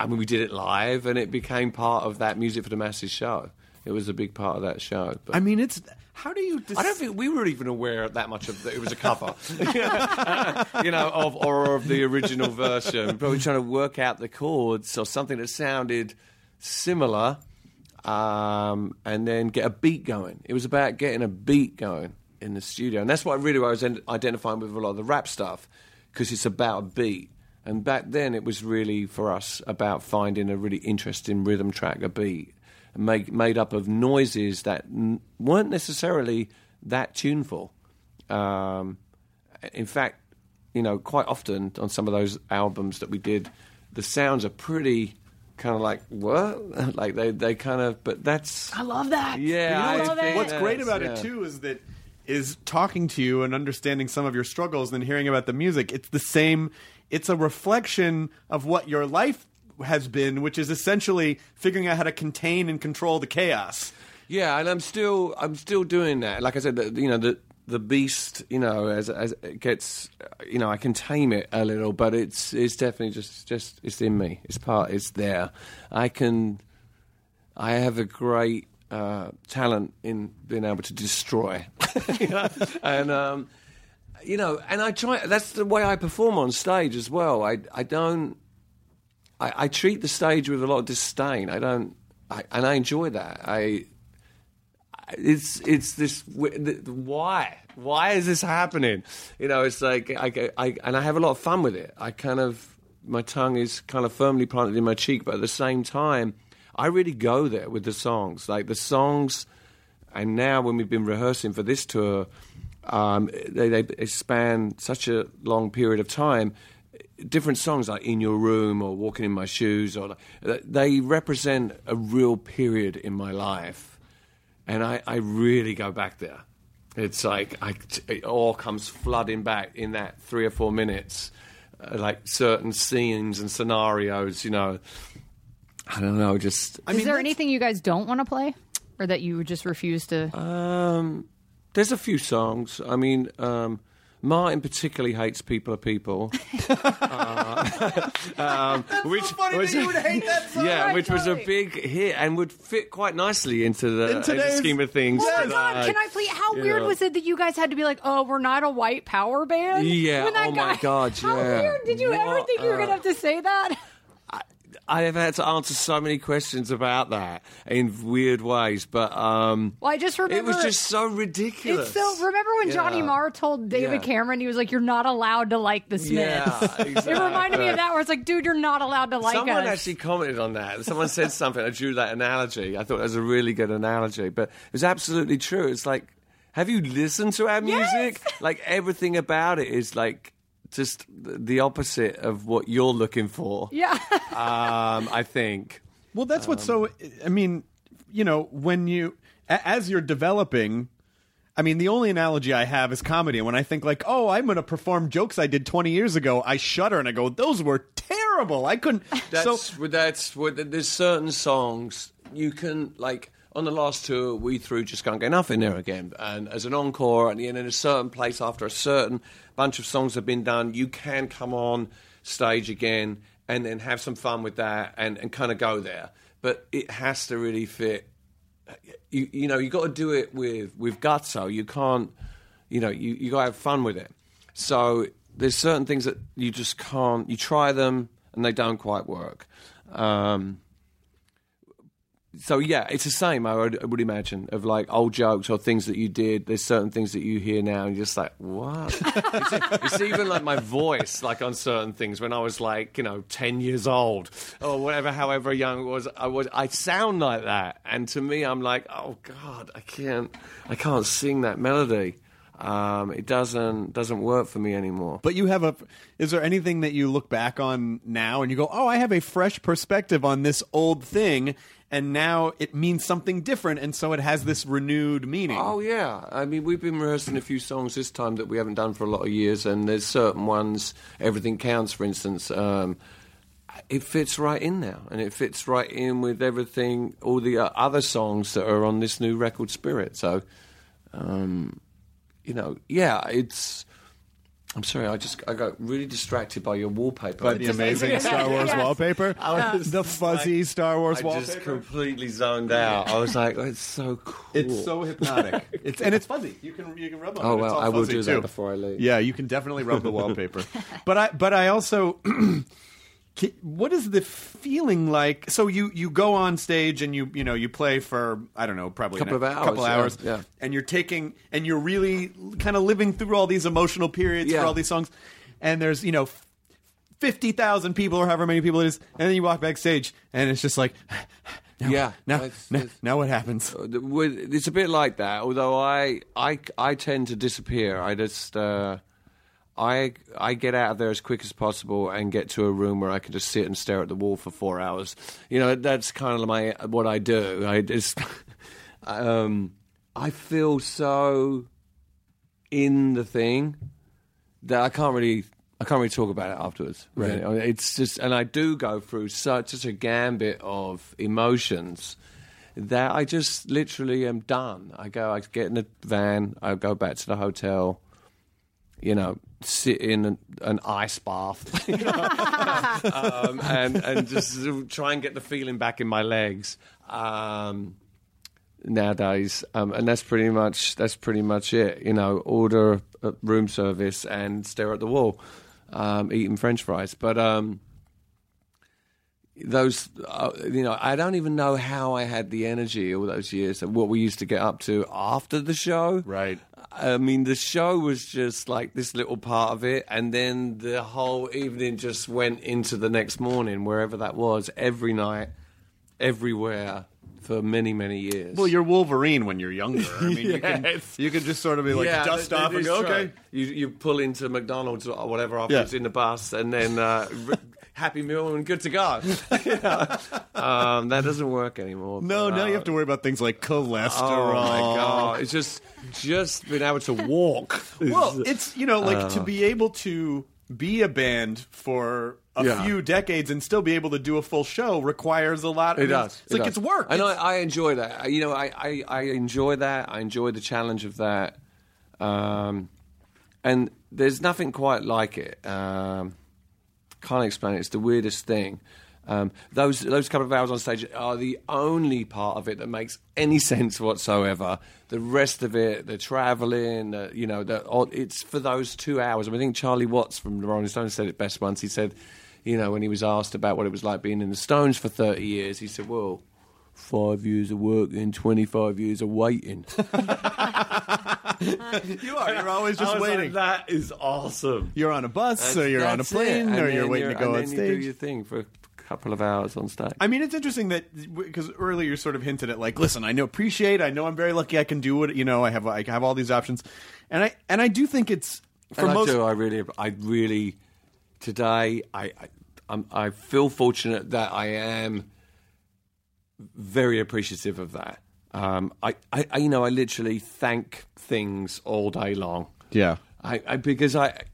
[SPEAKER 4] I mean, we did it live, and it became part of that Music for the Masses show. It was a big part of that show. But
[SPEAKER 1] I mean, it's how do you? Dis-
[SPEAKER 4] I don't think we were even aware that much of that it was a cover, *laughs* *laughs* you know, of or of the original version. *laughs* Probably trying to work out the chords or something that sounded similar, um, and then get a beat going. It was about getting a beat going in the studio, and that's what really I was en- identifying with a lot of the rap stuff because it's about a beat. And back then, it was really for us about finding a really interesting rhythm track, a beat, made made up of noises that n- weren't necessarily that tuneful. Um, in fact, you know, quite often on some of those albums that we did, the sounds are pretty kind of like what, *laughs* like they they kind of. But that's
[SPEAKER 5] I love that.
[SPEAKER 4] yeah.
[SPEAKER 5] You know
[SPEAKER 4] I
[SPEAKER 5] what's-
[SPEAKER 4] think
[SPEAKER 1] What's great about
[SPEAKER 4] yeah.
[SPEAKER 1] it too is that is talking to you and understanding some of your struggles and hearing about the music. It's the same. It's a reflection of what your life has been, which is essentially figuring out how to contain and control the chaos.
[SPEAKER 4] Yeah, and I'm still I'm still doing that. Like I said, the, you know the the beast, you know, as as it gets, you know, I can tame it a little, but it's it's definitely just just it's in me. It's part. It's there. I can. I have a great uh, talent in being able to destroy, *laughs* and um, you know, and I try. That's the way I perform on stage as well. I I don't. I, I treat the stage with a lot of disdain. I don't, I, and I enjoy that. I, it's it's this why why is this happening? You know, it's like I, I and I have a lot of fun with it. I kind of my tongue is kind of firmly planted in my cheek, but at the same time, I really go there with the songs. Like the songs, and now when we've been rehearsing for this tour, um, they, they span such a long period of time. different songs like "In Your Room" or "Walking in My Shoes," or they represent a real period in my life, and I, I really go back there. It's like I, it all comes flooding back in that three or four minutes, uh, like certain scenes and scenarios. You know, I don't know, just
[SPEAKER 5] Is there anything you guys don't want to play, or that you just refuse to?
[SPEAKER 4] Um, there's a few songs. I mean, um, Martin particularly hates "People Are People," uh, um, which was yeah, which was a big hit and would fit quite nicely into the,
[SPEAKER 1] In
[SPEAKER 4] into the scheme of things.
[SPEAKER 5] Oh my god!
[SPEAKER 4] uh,
[SPEAKER 5] Can I please? How weird
[SPEAKER 4] know.
[SPEAKER 5] was it that you guys had to be like, "Oh, we're not a white power band"?
[SPEAKER 4] Yeah,
[SPEAKER 5] When that
[SPEAKER 4] oh my
[SPEAKER 5] guy-
[SPEAKER 4] God, *laughs*
[SPEAKER 5] How
[SPEAKER 4] yeah.
[SPEAKER 5] weird! Did you ever think you were
[SPEAKER 4] uh,
[SPEAKER 5] gonna have to say that?
[SPEAKER 4] I have had to answer so many questions about that in weird ways, but um,
[SPEAKER 5] Well, I just remember
[SPEAKER 4] it was just so ridiculous.
[SPEAKER 5] It's so. Remember when Johnny Marr told David
[SPEAKER 4] Yeah.
[SPEAKER 5] Cameron he was like, "You're not allowed to like the Smiths."
[SPEAKER 4] Yeah, *laughs*
[SPEAKER 5] It reminded me of that, where it's like, "Dude, you're not allowed to like us.
[SPEAKER 4] Someone
[SPEAKER 5] us."
[SPEAKER 4] actually commented on that. Someone said something. I drew that analogy. I thought it was a really good analogy, but it was absolutely true. It's like, have you listened to our music? Like everything about it is like just the opposite of what you're looking for.
[SPEAKER 5] yeah. *laughs*
[SPEAKER 4] Um, I think.
[SPEAKER 1] Well, that's what's so. I mean, you know, when you as you're developing. I mean, the only analogy I have is comedy. When I think like, oh, I'm going to perform jokes I did 20 years ago, I shudder and I go, those were terrible. I couldn't.
[SPEAKER 4] That's
[SPEAKER 1] so
[SPEAKER 4] that's what there's certain songs you can like on the last tour we threw just can't get enough in there again. And as an encore and in a certain place after a certain bunch of songs have been done you can come on stage again and then have some fun with that and, and kind of go there. But it has to really fit you, you know you got to do it with with guts so you can't you know you, you got to have fun with it. So there's certain things that you just can't you try them and they don't quite work. Um, so yeah, it's the same. I would, I would imagine of like old jokes or things that you did. There's certain things that you hear now, and you're just like, what? *laughs* it's, it's even like my voice, like on certain things when I was like, you know, ten years old or whatever, however young it was. I was, I sound like that, and to me, I'm like, oh god, I can't, I can't sing that melody. Um, it doesn't doesn't work for me anymore.
[SPEAKER 1] But you have a. Is there anything that you look back on now and you go, oh, I have a fresh perspective on this old thing, and now it means something different, and so it has this renewed meaning?
[SPEAKER 4] Oh yeah, I mean we've been rehearsing a few songs this time that we haven't done for a lot of years, and there's certain ones. Everything counts, for instance. Um, it fits right in now, and it fits right in with everything, all the uh, other songs that are on this new record, Spirit. So, um, you know, yeah, it's. I'm sorry, I just I got really distracted by your wallpaper.
[SPEAKER 1] By the amazing *laughs* Star Wars
[SPEAKER 5] Yes.
[SPEAKER 1] wallpaper,
[SPEAKER 4] was
[SPEAKER 1] the fuzzy Star Wars wallpaper?
[SPEAKER 4] I
[SPEAKER 1] wallpaper.
[SPEAKER 4] just completely zoned out. I was like, oh, it's so cool.
[SPEAKER 1] It's so hypnotic. *laughs* it's and it's fuzzy. You can you can rub on
[SPEAKER 4] Oh
[SPEAKER 1] it. It's
[SPEAKER 4] well, I will do
[SPEAKER 1] too.
[SPEAKER 4] that before I leave.
[SPEAKER 1] Yeah, you can definitely rub the wallpaper. *laughs* But I but I also Ki- *clears throat* what is the feeling like? So you you go on stage and you you know you play for I don't know probably
[SPEAKER 4] Couple
[SPEAKER 1] an-
[SPEAKER 4] of hours,
[SPEAKER 1] couple
[SPEAKER 4] yeah,
[SPEAKER 1] hours,
[SPEAKER 4] yeah.
[SPEAKER 1] and you're taking and you're really kind of living through all these emotional periods
[SPEAKER 4] Yeah.
[SPEAKER 1] for all these songs, and there's you know. Fifty thousand people, or however many people it is, and then you walk backstage, and it's just like, *sighs* now,
[SPEAKER 4] Yeah,
[SPEAKER 1] now,
[SPEAKER 4] it's-
[SPEAKER 1] now,
[SPEAKER 4] it's-
[SPEAKER 1] now what happens?
[SPEAKER 4] It's a bit like that. Although I, I, I tend to disappear. I just, uh, I, I get out of there as quick as possible and get to a room where I can just sit and stare at the wall for four hours. You know, that's kind of my what I do. I just, *laughs* um, I feel so in the thing that I can't really. I can't really talk about it afterwards. Really. I mean, It's just, and I do go through such, such a gambit of emotions that I just literally am done. I go, I get in the van, I go back to the hotel, you know, sit in an, an ice bath, *laughs* you know, um, and and just try and get the feeling back in my legs. Um, nowadays, um, and that's pretty much that's pretty much it. You know, order room service and stare at the wall, um, eating French fries. But um, those, uh, you know, I don't even know how I had the energy all those years. and What we used to get up to after the show,
[SPEAKER 1] Right.
[SPEAKER 4] I mean, the show was just like this little part of it, and then the whole evening just went into the next morning, wherever that was, every night, everywhere, for many many years.
[SPEAKER 1] Well, you're Wolverine when you're younger. I mean, you can *laughs* you can just sort of be like dust
[SPEAKER 4] that-
[SPEAKER 1] off and go, okay.
[SPEAKER 4] You you pull into McDonald's or whatever afterwards
[SPEAKER 1] Yeah.
[SPEAKER 4] in the bus, and then uh, Happy Meal and good to go. You know? um, that doesn't work anymore.
[SPEAKER 1] No,
[SPEAKER 4] but,
[SPEAKER 1] now
[SPEAKER 4] uh,
[SPEAKER 1] you have to worry about things like cholesterol.
[SPEAKER 4] Oh my god! It's just just being able to walk. is-
[SPEAKER 1] Well, it's you know like
[SPEAKER 4] Uh.
[SPEAKER 1] to be able to be a band for a
[SPEAKER 4] Yeah.
[SPEAKER 1] few decades and still be able to do a full show requires a lot. I
[SPEAKER 4] It does.
[SPEAKER 1] It's
[SPEAKER 4] It
[SPEAKER 1] like
[SPEAKER 4] does.
[SPEAKER 1] it's work.
[SPEAKER 4] and I,
[SPEAKER 1] It's-
[SPEAKER 4] I enjoy that. I- You know, I, I, I enjoy that. I enjoy the challenge of that. Um, and there's nothing quite like it. Um, can't explain it. It's the weirdest thing. Um, those those couple of hours on stage are the only part of it that makes any *laughs* sense whatsoever. The rest of it, the traveling, the, you know, the, it's for those two hours. I, mean, I think Charlie Watts from the Rolling Stones said it best once. He said, you know, when he was asked about what it was like being in the Stones for 30 years, he said, well, five years of working, 25 years of waiting. *laughs* *laughs*
[SPEAKER 1] you are. You're always
[SPEAKER 4] I
[SPEAKER 1] just
[SPEAKER 4] was like,
[SPEAKER 1] waiting.
[SPEAKER 4] that is awesome.
[SPEAKER 1] you're on a bus, or you're on a plane, or you're
[SPEAKER 4] then
[SPEAKER 1] waiting to go
[SPEAKER 4] and
[SPEAKER 1] on
[SPEAKER 4] then You do
[SPEAKER 1] stage.
[SPEAKER 4] your thing for a couple of hours on stage.
[SPEAKER 1] I mean, it's interesting that because earlier you sort of hinted at like, listen, I know appreciate, I know I'm very lucky, I can do it. You know, I have I have all these options, and I and I do think it's for
[SPEAKER 4] and
[SPEAKER 1] most.
[SPEAKER 4] I do. I really, I really, today, I, I, I'm, I feel fortunate that I am very appreciative of that. Um, I, I, I, you know, I literally thank things all day long.
[SPEAKER 1] Yeah.
[SPEAKER 4] I, I because I,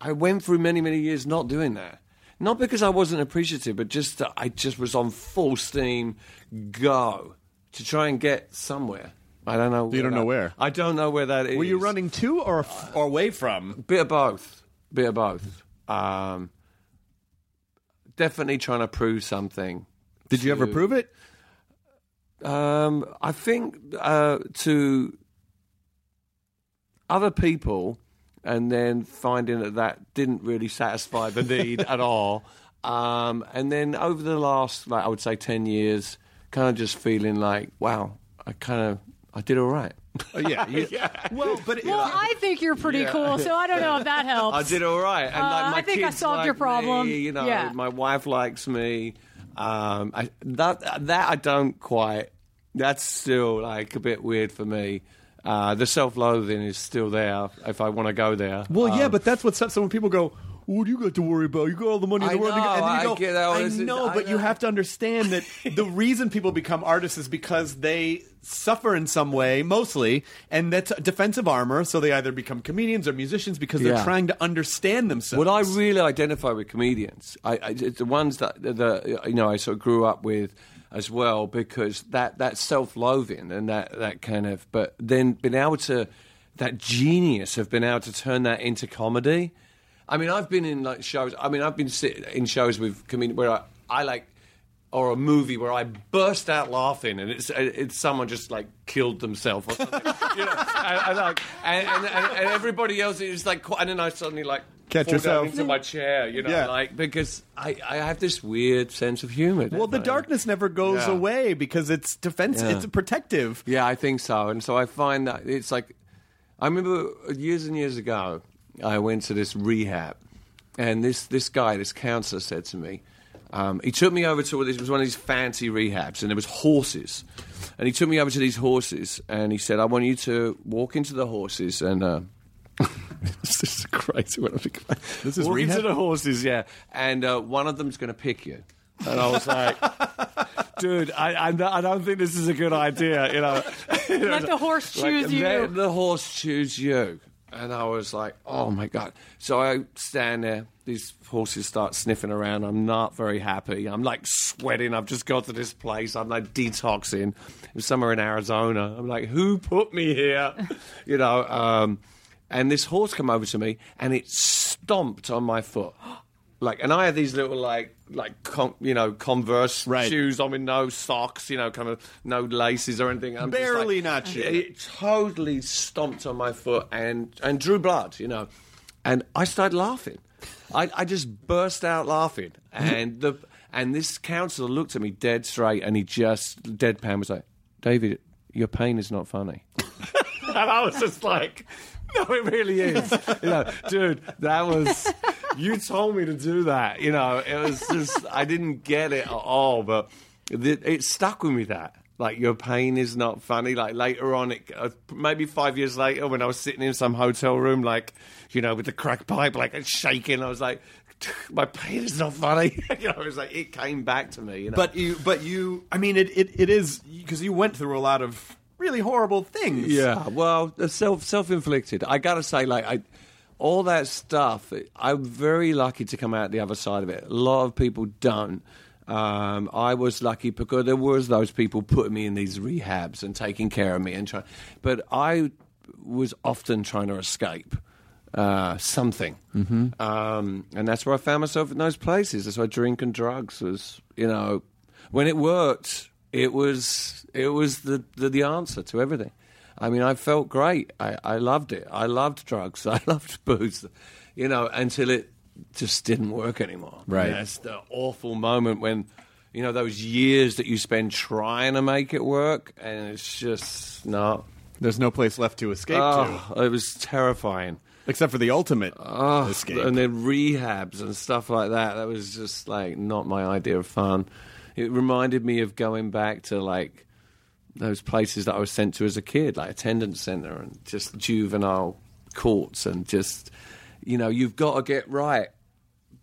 [SPEAKER 4] I went through many, many years not doing that. Not because I wasn't appreciative, but just that I just was on full steam go to try and get somewhere. I don't know.
[SPEAKER 1] You don't know where?
[SPEAKER 4] I don't know where that is.
[SPEAKER 1] Were you running to or f- or away from?
[SPEAKER 4] Bit of both. Bit of both. Um, definitely trying to prove something.
[SPEAKER 1] Did you ever prove it?
[SPEAKER 4] Um, I think uh, to other people, and then finding that that didn't really satisfy the need at all. Um, and then over the last, like I would say, ten years, kind of just feeling like, wow, I kind of I did all right.
[SPEAKER 1] Oh, yeah, you- *laughs* Well, but
[SPEAKER 5] Well, I think you're pretty cool, so I don't know if that *laughs* helps.
[SPEAKER 4] I did all right. And
[SPEAKER 5] Uh,
[SPEAKER 4] like my
[SPEAKER 5] I think I
[SPEAKER 4] kids
[SPEAKER 5] solved your problem.
[SPEAKER 4] Me, you know,
[SPEAKER 5] Yeah.
[SPEAKER 4] my wife likes me. Um, I, that that I don't quite. That's still like a bit weird for me. Uh, the self-loathing is still there if I want to go there.
[SPEAKER 1] Well, yeah,
[SPEAKER 4] Um,
[SPEAKER 1] but that's what's up. So when people go, "What do you got to worry about? You got all the money in the
[SPEAKER 4] I
[SPEAKER 1] world." and you
[SPEAKER 4] know,
[SPEAKER 1] go- and then you
[SPEAKER 4] I get that.
[SPEAKER 1] I
[SPEAKER 4] This is-
[SPEAKER 1] know,
[SPEAKER 4] I
[SPEAKER 1] but you have to understand that *laughs* the reason people become artists is because they suffer in some way, mostly, and that's defensive armor. So they either become comedians or musicians because they're
[SPEAKER 4] Yeah.
[SPEAKER 1] trying to understand themselves.
[SPEAKER 4] What I really identify with comedians, I, I, it's the ones that the you know I sort of grew up with as well, because that that self-loathing and that that kind of, but then being able to that genius of being able to turn that into comedy. I mean, I've been in like shows. I mean, I've been sit, in shows with comedians where I, I like. Or a movie where I burst out laughing and it's it's someone just like killed themselves or something, *laughs* you know, and, and like and, and, and, everybody else is like, and then I suddenly like
[SPEAKER 1] Catch
[SPEAKER 4] fall down
[SPEAKER 1] yourself.
[SPEAKER 4] into my chair, you know,
[SPEAKER 1] Yeah.
[SPEAKER 4] like because I, I have this weird sense of humor.
[SPEAKER 1] well, the
[SPEAKER 4] I?
[SPEAKER 1] darkness never goes
[SPEAKER 4] Yeah.
[SPEAKER 1] away because it's defensive,
[SPEAKER 4] Yeah.
[SPEAKER 1] It's protective.
[SPEAKER 4] Yeah, I think so. And so I find that it's like, I remember years and years ago, I went to this rehab, and this, this guy, this counselor, said to me, um, he took me over to this was one of these fancy rehabs, and there was horses, and he took me over to these horses, and he said, "I want you to walk into the horses and." Uh, *laughs* this is crazy when I think about it.
[SPEAKER 1] This is
[SPEAKER 4] walk
[SPEAKER 1] rehab?
[SPEAKER 4] into the horses, yeah, and uh, one of them's going to pick you, and I was like. *laughs* Dude, I, I, I don't think this is a good idea. You know,
[SPEAKER 5] Let the horse *laughs*
[SPEAKER 4] like,
[SPEAKER 5] choose you.
[SPEAKER 4] Let the horse choose you. And I was like, oh my God. So I stand there. These horses start sniffing around. I'm not very happy. I'm like sweating. I've just got to this place. I'm like detoxing. It was somewhere in Arizona. I'm like, who put me here? *laughs* you know, um, and this horse come over to me and it stomped on my foot. *gasps* Like, and I had these little like, like, con- you know, Converse
[SPEAKER 1] Right.
[SPEAKER 4] shoes on with no socks, you know, kind of no laces or anything. I'm
[SPEAKER 1] Barely
[SPEAKER 4] like-
[SPEAKER 1] not you.
[SPEAKER 4] It totally stomped on my foot and and drew blood, you know, and I started laughing. I, I just burst out laughing, and the and this counselor looked at me dead straight, and he just deadpan was like, "David, your pain is not funny." *laughs* and I was just like, "No, it really is." *laughs* You know, dude, that was. *laughs* You told me to do that. You know, it was just I didn't get it at all, but th- it stuck with me that. Like your pain is not funny. Like later on, it, uh, maybe five years later, when I was sitting in some hotel room, like you know, with the crack pipe, like it's shaking, I was like, my pain is not funny. *laughs* you know, it was like it came back to me. You know?
[SPEAKER 1] But you, but you, I mean, it, it, it is because you went through a lot of really horrible things.
[SPEAKER 4] Yeah, well, self self inflicted. I gotta say, like I, all that stuff. I'm very lucky to come out the other side of it. A lot of people don't. Um, I was lucky because there was those people putting me in these rehabs and taking care of me and trying. But I was often trying to escape uh, something, mm-hmm. um, and that's where I found myself in those places. That's why drink and drugs was, you know, when it worked, it was it was the the, the answer to everything. I mean, I felt great. I, I loved it. I loved drugs. *laughs* I loved booze. You know, until it just didn't work anymore.
[SPEAKER 1] Right.
[SPEAKER 4] That's the awful moment when, you know, those years that you spend trying to make it work, and it's just not.
[SPEAKER 1] There's no place left to escape to,
[SPEAKER 4] Oh, it was terrifying.
[SPEAKER 1] except for the ultimate
[SPEAKER 4] Oh,
[SPEAKER 1] escape.
[SPEAKER 4] and then rehabs and stuff like that. That was just like not my idea of fun. It reminded me of going back to like those places that I was sent to as a kid, like attendance center and just juvenile courts and just you know you've got to get right.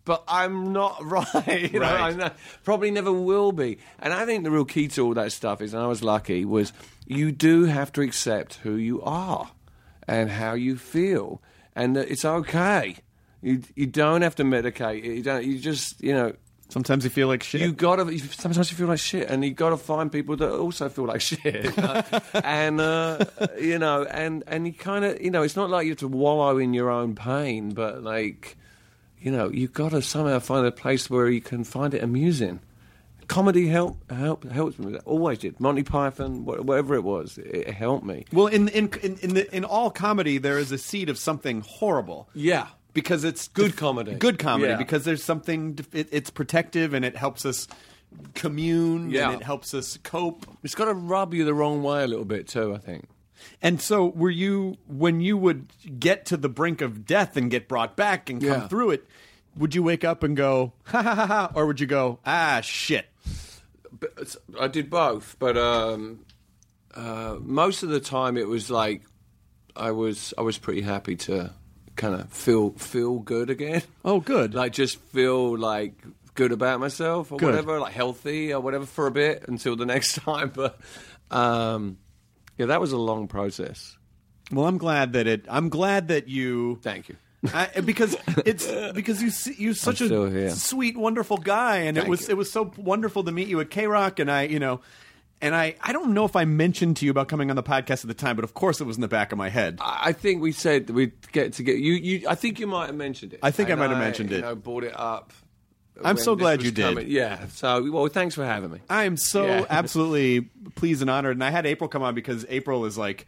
[SPEAKER 4] But I'm not *laughs* right. You know,
[SPEAKER 1] Right.
[SPEAKER 4] I'm not- probably never will be. And I think the real key to all that stuff is, and I was lucky, was you do have to accept who you are and how you feel, and that it's okay. You you don't have to medicate. You don't. You just you know.
[SPEAKER 1] Sometimes you feel like shit.
[SPEAKER 4] You gotta. you- Sometimes you feel like shit, and you gotta find people that also feel like *laughs* shit. and uh, you know, and and you kind of, you know, it's not like you have to wallow in your own pain, but like, you know, you gotta somehow find a place where you can find it amusing. Comedy help help helps me. with. Always did. Monty Python, whatever it was, it helped me.
[SPEAKER 1] well, in in in in, the, in all comedy, there is a seed of something horrible.
[SPEAKER 4] Yeah.
[SPEAKER 1] Because it's
[SPEAKER 4] Good comedy.
[SPEAKER 1] Good comedy
[SPEAKER 4] Yeah.
[SPEAKER 1] because there's something. It, it's protective and it helps us commune.
[SPEAKER 4] Yeah.
[SPEAKER 1] and it helps us cope.
[SPEAKER 4] It's got to rub you the wrong way a little bit too. I think.
[SPEAKER 1] And so, were you when you would get to the brink of death and get brought back and come
[SPEAKER 4] Yeah.
[SPEAKER 1] through it? Would you wake up and go ha ha ha ha, or would you go ah shit?
[SPEAKER 4] But I did both, but um, uh, most of the time it was like I was I was pretty happy to kind of feel feel good again. *laughs*
[SPEAKER 1] Oh, good.
[SPEAKER 4] like just feel like good about myself or
[SPEAKER 1] Good.
[SPEAKER 4] whatever, like healthy or whatever for a bit until the *laughs* next time. But um, yeah, that was a long process.
[SPEAKER 1] Well, I'm glad that it. I'm glad that you.
[SPEAKER 4] Thank you.
[SPEAKER 1] I, *laughs* because it's because you see- you're such a
[SPEAKER 4] here.
[SPEAKER 1] sweet, wonderful guy, and it was
[SPEAKER 4] you.
[SPEAKER 1] it was so wonderful to meet you at KROQ, and I, you know, and I I don't know if I mentioned to you about coming on the podcast at the time, but of course it was in the back of my head.
[SPEAKER 4] I I think we said we'd get to get you. You, I think you might have mentioned it.
[SPEAKER 1] I think I might have mentioned
[SPEAKER 4] you
[SPEAKER 1] it.
[SPEAKER 4] know, brought it up.
[SPEAKER 1] I'm so glad you did.
[SPEAKER 4] Yeah. So well, thanks for having me.
[SPEAKER 1] I am so
[SPEAKER 4] Yeah. *laughs*
[SPEAKER 1] absolutely pleased and honored, and I had April come on because April is like,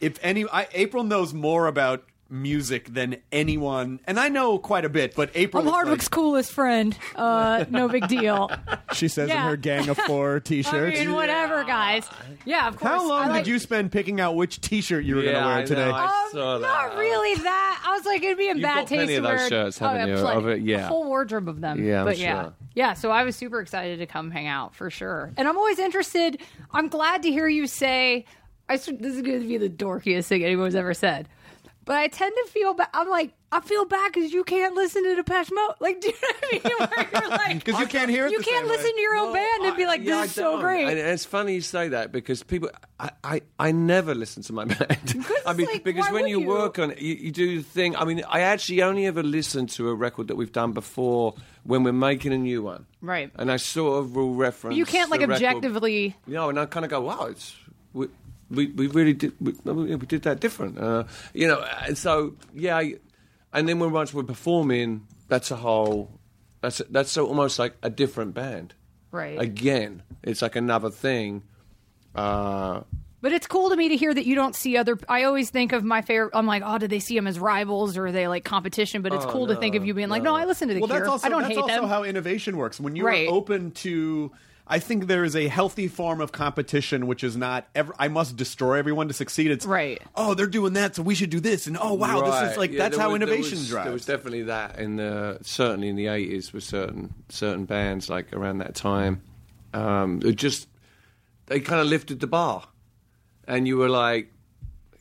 [SPEAKER 1] if any, I, April knows more about music than anyone, and I know quite a bit, but April,
[SPEAKER 5] I'm
[SPEAKER 1] is
[SPEAKER 5] Hardwick's
[SPEAKER 1] like,
[SPEAKER 5] coolest friend. Uh, no big deal. *laughs*
[SPEAKER 1] she says
[SPEAKER 5] Yeah.
[SPEAKER 1] in her Gang of Four *laughs*
[SPEAKER 5] I
[SPEAKER 1] T-shirts.
[SPEAKER 5] mean, whatever, guys. Yeah, of course.
[SPEAKER 1] How long
[SPEAKER 5] I like-
[SPEAKER 1] did you spend picking out which T-shirt you were going to wear
[SPEAKER 4] I
[SPEAKER 1] today?
[SPEAKER 4] know. I
[SPEAKER 5] Um,
[SPEAKER 4] saw that.
[SPEAKER 5] Not really that. I was like, it'd be in
[SPEAKER 4] You've
[SPEAKER 5] bad taste
[SPEAKER 4] plenty
[SPEAKER 5] to
[SPEAKER 4] of those
[SPEAKER 5] wear
[SPEAKER 4] shirts,
[SPEAKER 5] oh,
[SPEAKER 4] haven't
[SPEAKER 5] yeah,
[SPEAKER 4] you,
[SPEAKER 5] plenty.
[SPEAKER 4] it? Yeah.
[SPEAKER 5] a whole wardrobe of them.
[SPEAKER 4] Yeah, I'm
[SPEAKER 5] but yeah,
[SPEAKER 4] sure.
[SPEAKER 5] yeah. So I was super excited to come hang out for sure, and I'm always interested. I'm glad to hear you say. I s- this is going to be the dorkiest thing anyone's ever said. But I tend to feel bad. I'm like, I feel bad because you can't listen to Depeche Mode. *laughs* Like, do you know what I mean? *laughs* Where you're like,
[SPEAKER 1] 'Cause you can't hear it
[SPEAKER 5] You
[SPEAKER 1] the
[SPEAKER 5] can't
[SPEAKER 1] same way.
[SPEAKER 5] listen to your own band and be like,
[SPEAKER 4] Yeah, I
[SPEAKER 5] this is so great.
[SPEAKER 4] And it's funny you say that because people, I, I, I never listen to my *laughs* band. I mean,
[SPEAKER 5] like,
[SPEAKER 4] because when you,
[SPEAKER 5] you?
[SPEAKER 4] work on it, you, you do the thing. I mean, I actually only ever listen to a record that we've done before when we're making a new one.
[SPEAKER 5] Right.
[SPEAKER 4] And I sort of will reference.
[SPEAKER 5] you can't like
[SPEAKER 4] the
[SPEAKER 5] objectively.
[SPEAKER 4] you know, and I kind of go, wow, it's we we, we really did we, we did that different, uh, you know. And so yeah, I, and then when once we're performing, that's a whole that's that's so almost like a different band.
[SPEAKER 5] Right.
[SPEAKER 4] Again, it's like another thing. Uh,
[SPEAKER 5] But it's cool to me to hear that you don't see other. I always think of my favorite. I'm like, oh, do they see them as rivals or are they like competition? But it's cool to think of you being like, no, I listen to the
[SPEAKER 1] well,
[SPEAKER 5] Cure.
[SPEAKER 1] that's also
[SPEAKER 5] I don't
[SPEAKER 1] that's
[SPEAKER 5] hate
[SPEAKER 1] also
[SPEAKER 5] them.
[SPEAKER 1] how innovation works. When you're
[SPEAKER 5] Right.
[SPEAKER 1] open to, I think there is a healthy form of competition, which is not ever. I must destroy everyone to succeed. It's
[SPEAKER 5] Right.
[SPEAKER 1] Oh, they're doing that, so we should do this. And oh, wow, this is like
[SPEAKER 4] yeah,
[SPEAKER 1] that's how
[SPEAKER 4] was- there
[SPEAKER 1] innovation
[SPEAKER 4] was,
[SPEAKER 1] drives.
[SPEAKER 4] There was definitely that in the certainly in the eighties with certain certain bands like around that time. Um, it just they kind of lifted the bar, and you were like,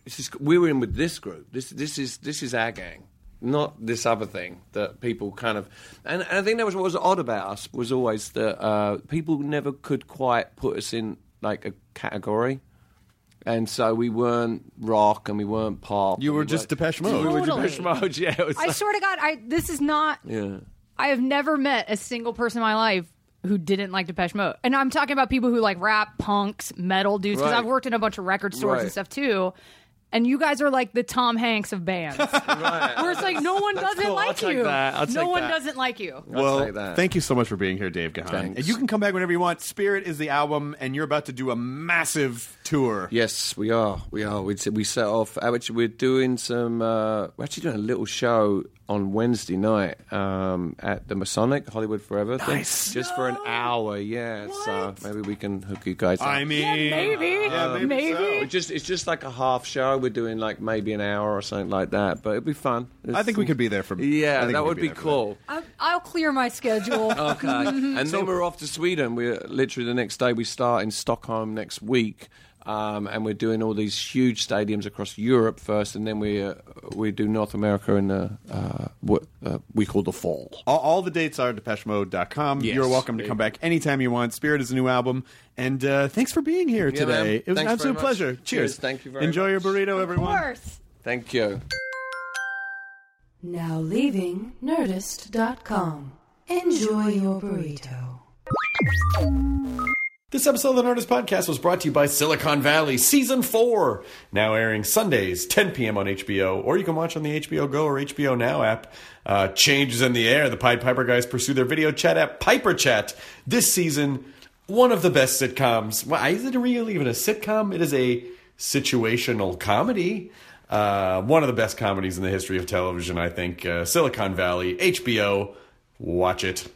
[SPEAKER 4] "This is we were in with this group. This this is this is our gang." Not this other thing that people kind of, and, and I think that was what was odd about us was always that uh, people never could quite put us in like a category, and so we weren't rock and we weren't pop.
[SPEAKER 1] You were
[SPEAKER 4] we
[SPEAKER 1] just
[SPEAKER 4] weren't-
[SPEAKER 1] Depeche Mode.
[SPEAKER 4] We were
[SPEAKER 5] Totally.
[SPEAKER 4] Depeche Mode. *laughs* Yeah, it was
[SPEAKER 5] I
[SPEAKER 4] like-
[SPEAKER 5] swear to God, I this is not.
[SPEAKER 4] yeah.
[SPEAKER 5] I have never met a single person in my life who didn't like Depeche Mode, and I'm talking about people who like rap, punks, metal dudes. Because
[SPEAKER 4] Right.
[SPEAKER 5] I've worked in a bunch of record stores and stuff too. And you guys are like the Tom Hanks of bands, *laughs*
[SPEAKER 4] Right.
[SPEAKER 5] where it's like no one doesn't
[SPEAKER 4] cool. I'll
[SPEAKER 5] like
[SPEAKER 4] take
[SPEAKER 5] you.
[SPEAKER 4] that. I'll
[SPEAKER 5] no one
[SPEAKER 4] that.
[SPEAKER 5] doesn't like you.
[SPEAKER 1] Well,
[SPEAKER 4] take that.
[SPEAKER 1] thank you so much for being here, Dave Gahan.
[SPEAKER 4] Thanks.
[SPEAKER 1] And You can come back whenever you want. Spirit is the album, and you're about to do a massive tour.
[SPEAKER 4] Yes, we are. We are. We we set off. Actually, we're doing some. Uh, we're actually doing a little show on Wednesday night um, at the Masonic Hollywood Forever. thing.
[SPEAKER 1] Nice.
[SPEAKER 4] Just for an hour. Yeah. So maybe we can hook you guys up.
[SPEAKER 1] I mean,
[SPEAKER 5] Yeah, maybe.
[SPEAKER 1] Yeah, maybe.
[SPEAKER 5] Maybe.
[SPEAKER 1] so.
[SPEAKER 4] It's just it's just like a half show. We're doing like maybe an hour or something like that. But it'd be fun.
[SPEAKER 1] I think we could be there for. I
[SPEAKER 4] Yeah, that would be
[SPEAKER 1] there for
[SPEAKER 4] cool.
[SPEAKER 5] I- I'll clear my schedule. *laughs*
[SPEAKER 4] Okay. *laughs* and then we're off to Sweden. We're literally the next day we start in Stockholm next week. Um, and we're doing all these huge stadiums across Europe first, and then we uh, we do North America in the uh, what uh, we call the fall.
[SPEAKER 1] All, all the dates are DepecheMode.com.
[SPEAKER 4] Yes.
[SPEAKER 1] You're welcome to come back anytime you want. Spirit is a new album. And uh, thanks for being here
[SPEAKER 4] Yeah,
[SPEAKER 1] today.
[SPEAKER 4] man.
[SPEAKER 1] It was
[SPEAKER 4] Thanks
[SPEAKER 1] an absolute pleasure. Cheers.
[SPEAKER 4] Cheers. Thank you very much.
[SPEAKER 1] Enjoy
[SPEAKER 4] much.
[SPEAKER 1] your burrito,
[SPEAKER 5] of
[SPEAKER 1] everyone.
[SPEAKER 5] course.
[SPEAKER 4] Thank you.
[SPEAKER 3] Now leaving Nerdist.com. Enjoy your burrito.
[SPEAKER 2] This episode of the Nerdist Podcast was brought to you by Silicon Valley Season 4, now airing Sundays, 10 p.m. on HBO, or you can watch on the HBO Go or HBO Now app. Uh, changes in the air. The Pied Piper guys pursue their video chat app, Piper Chat. This season, one of the best sitcoms. Well, is it really even a sitcom? It is a situational comedy. Uh, one of the best comedies in the history of television, I think. Uh, Silicon Valley, HBO. Watch it.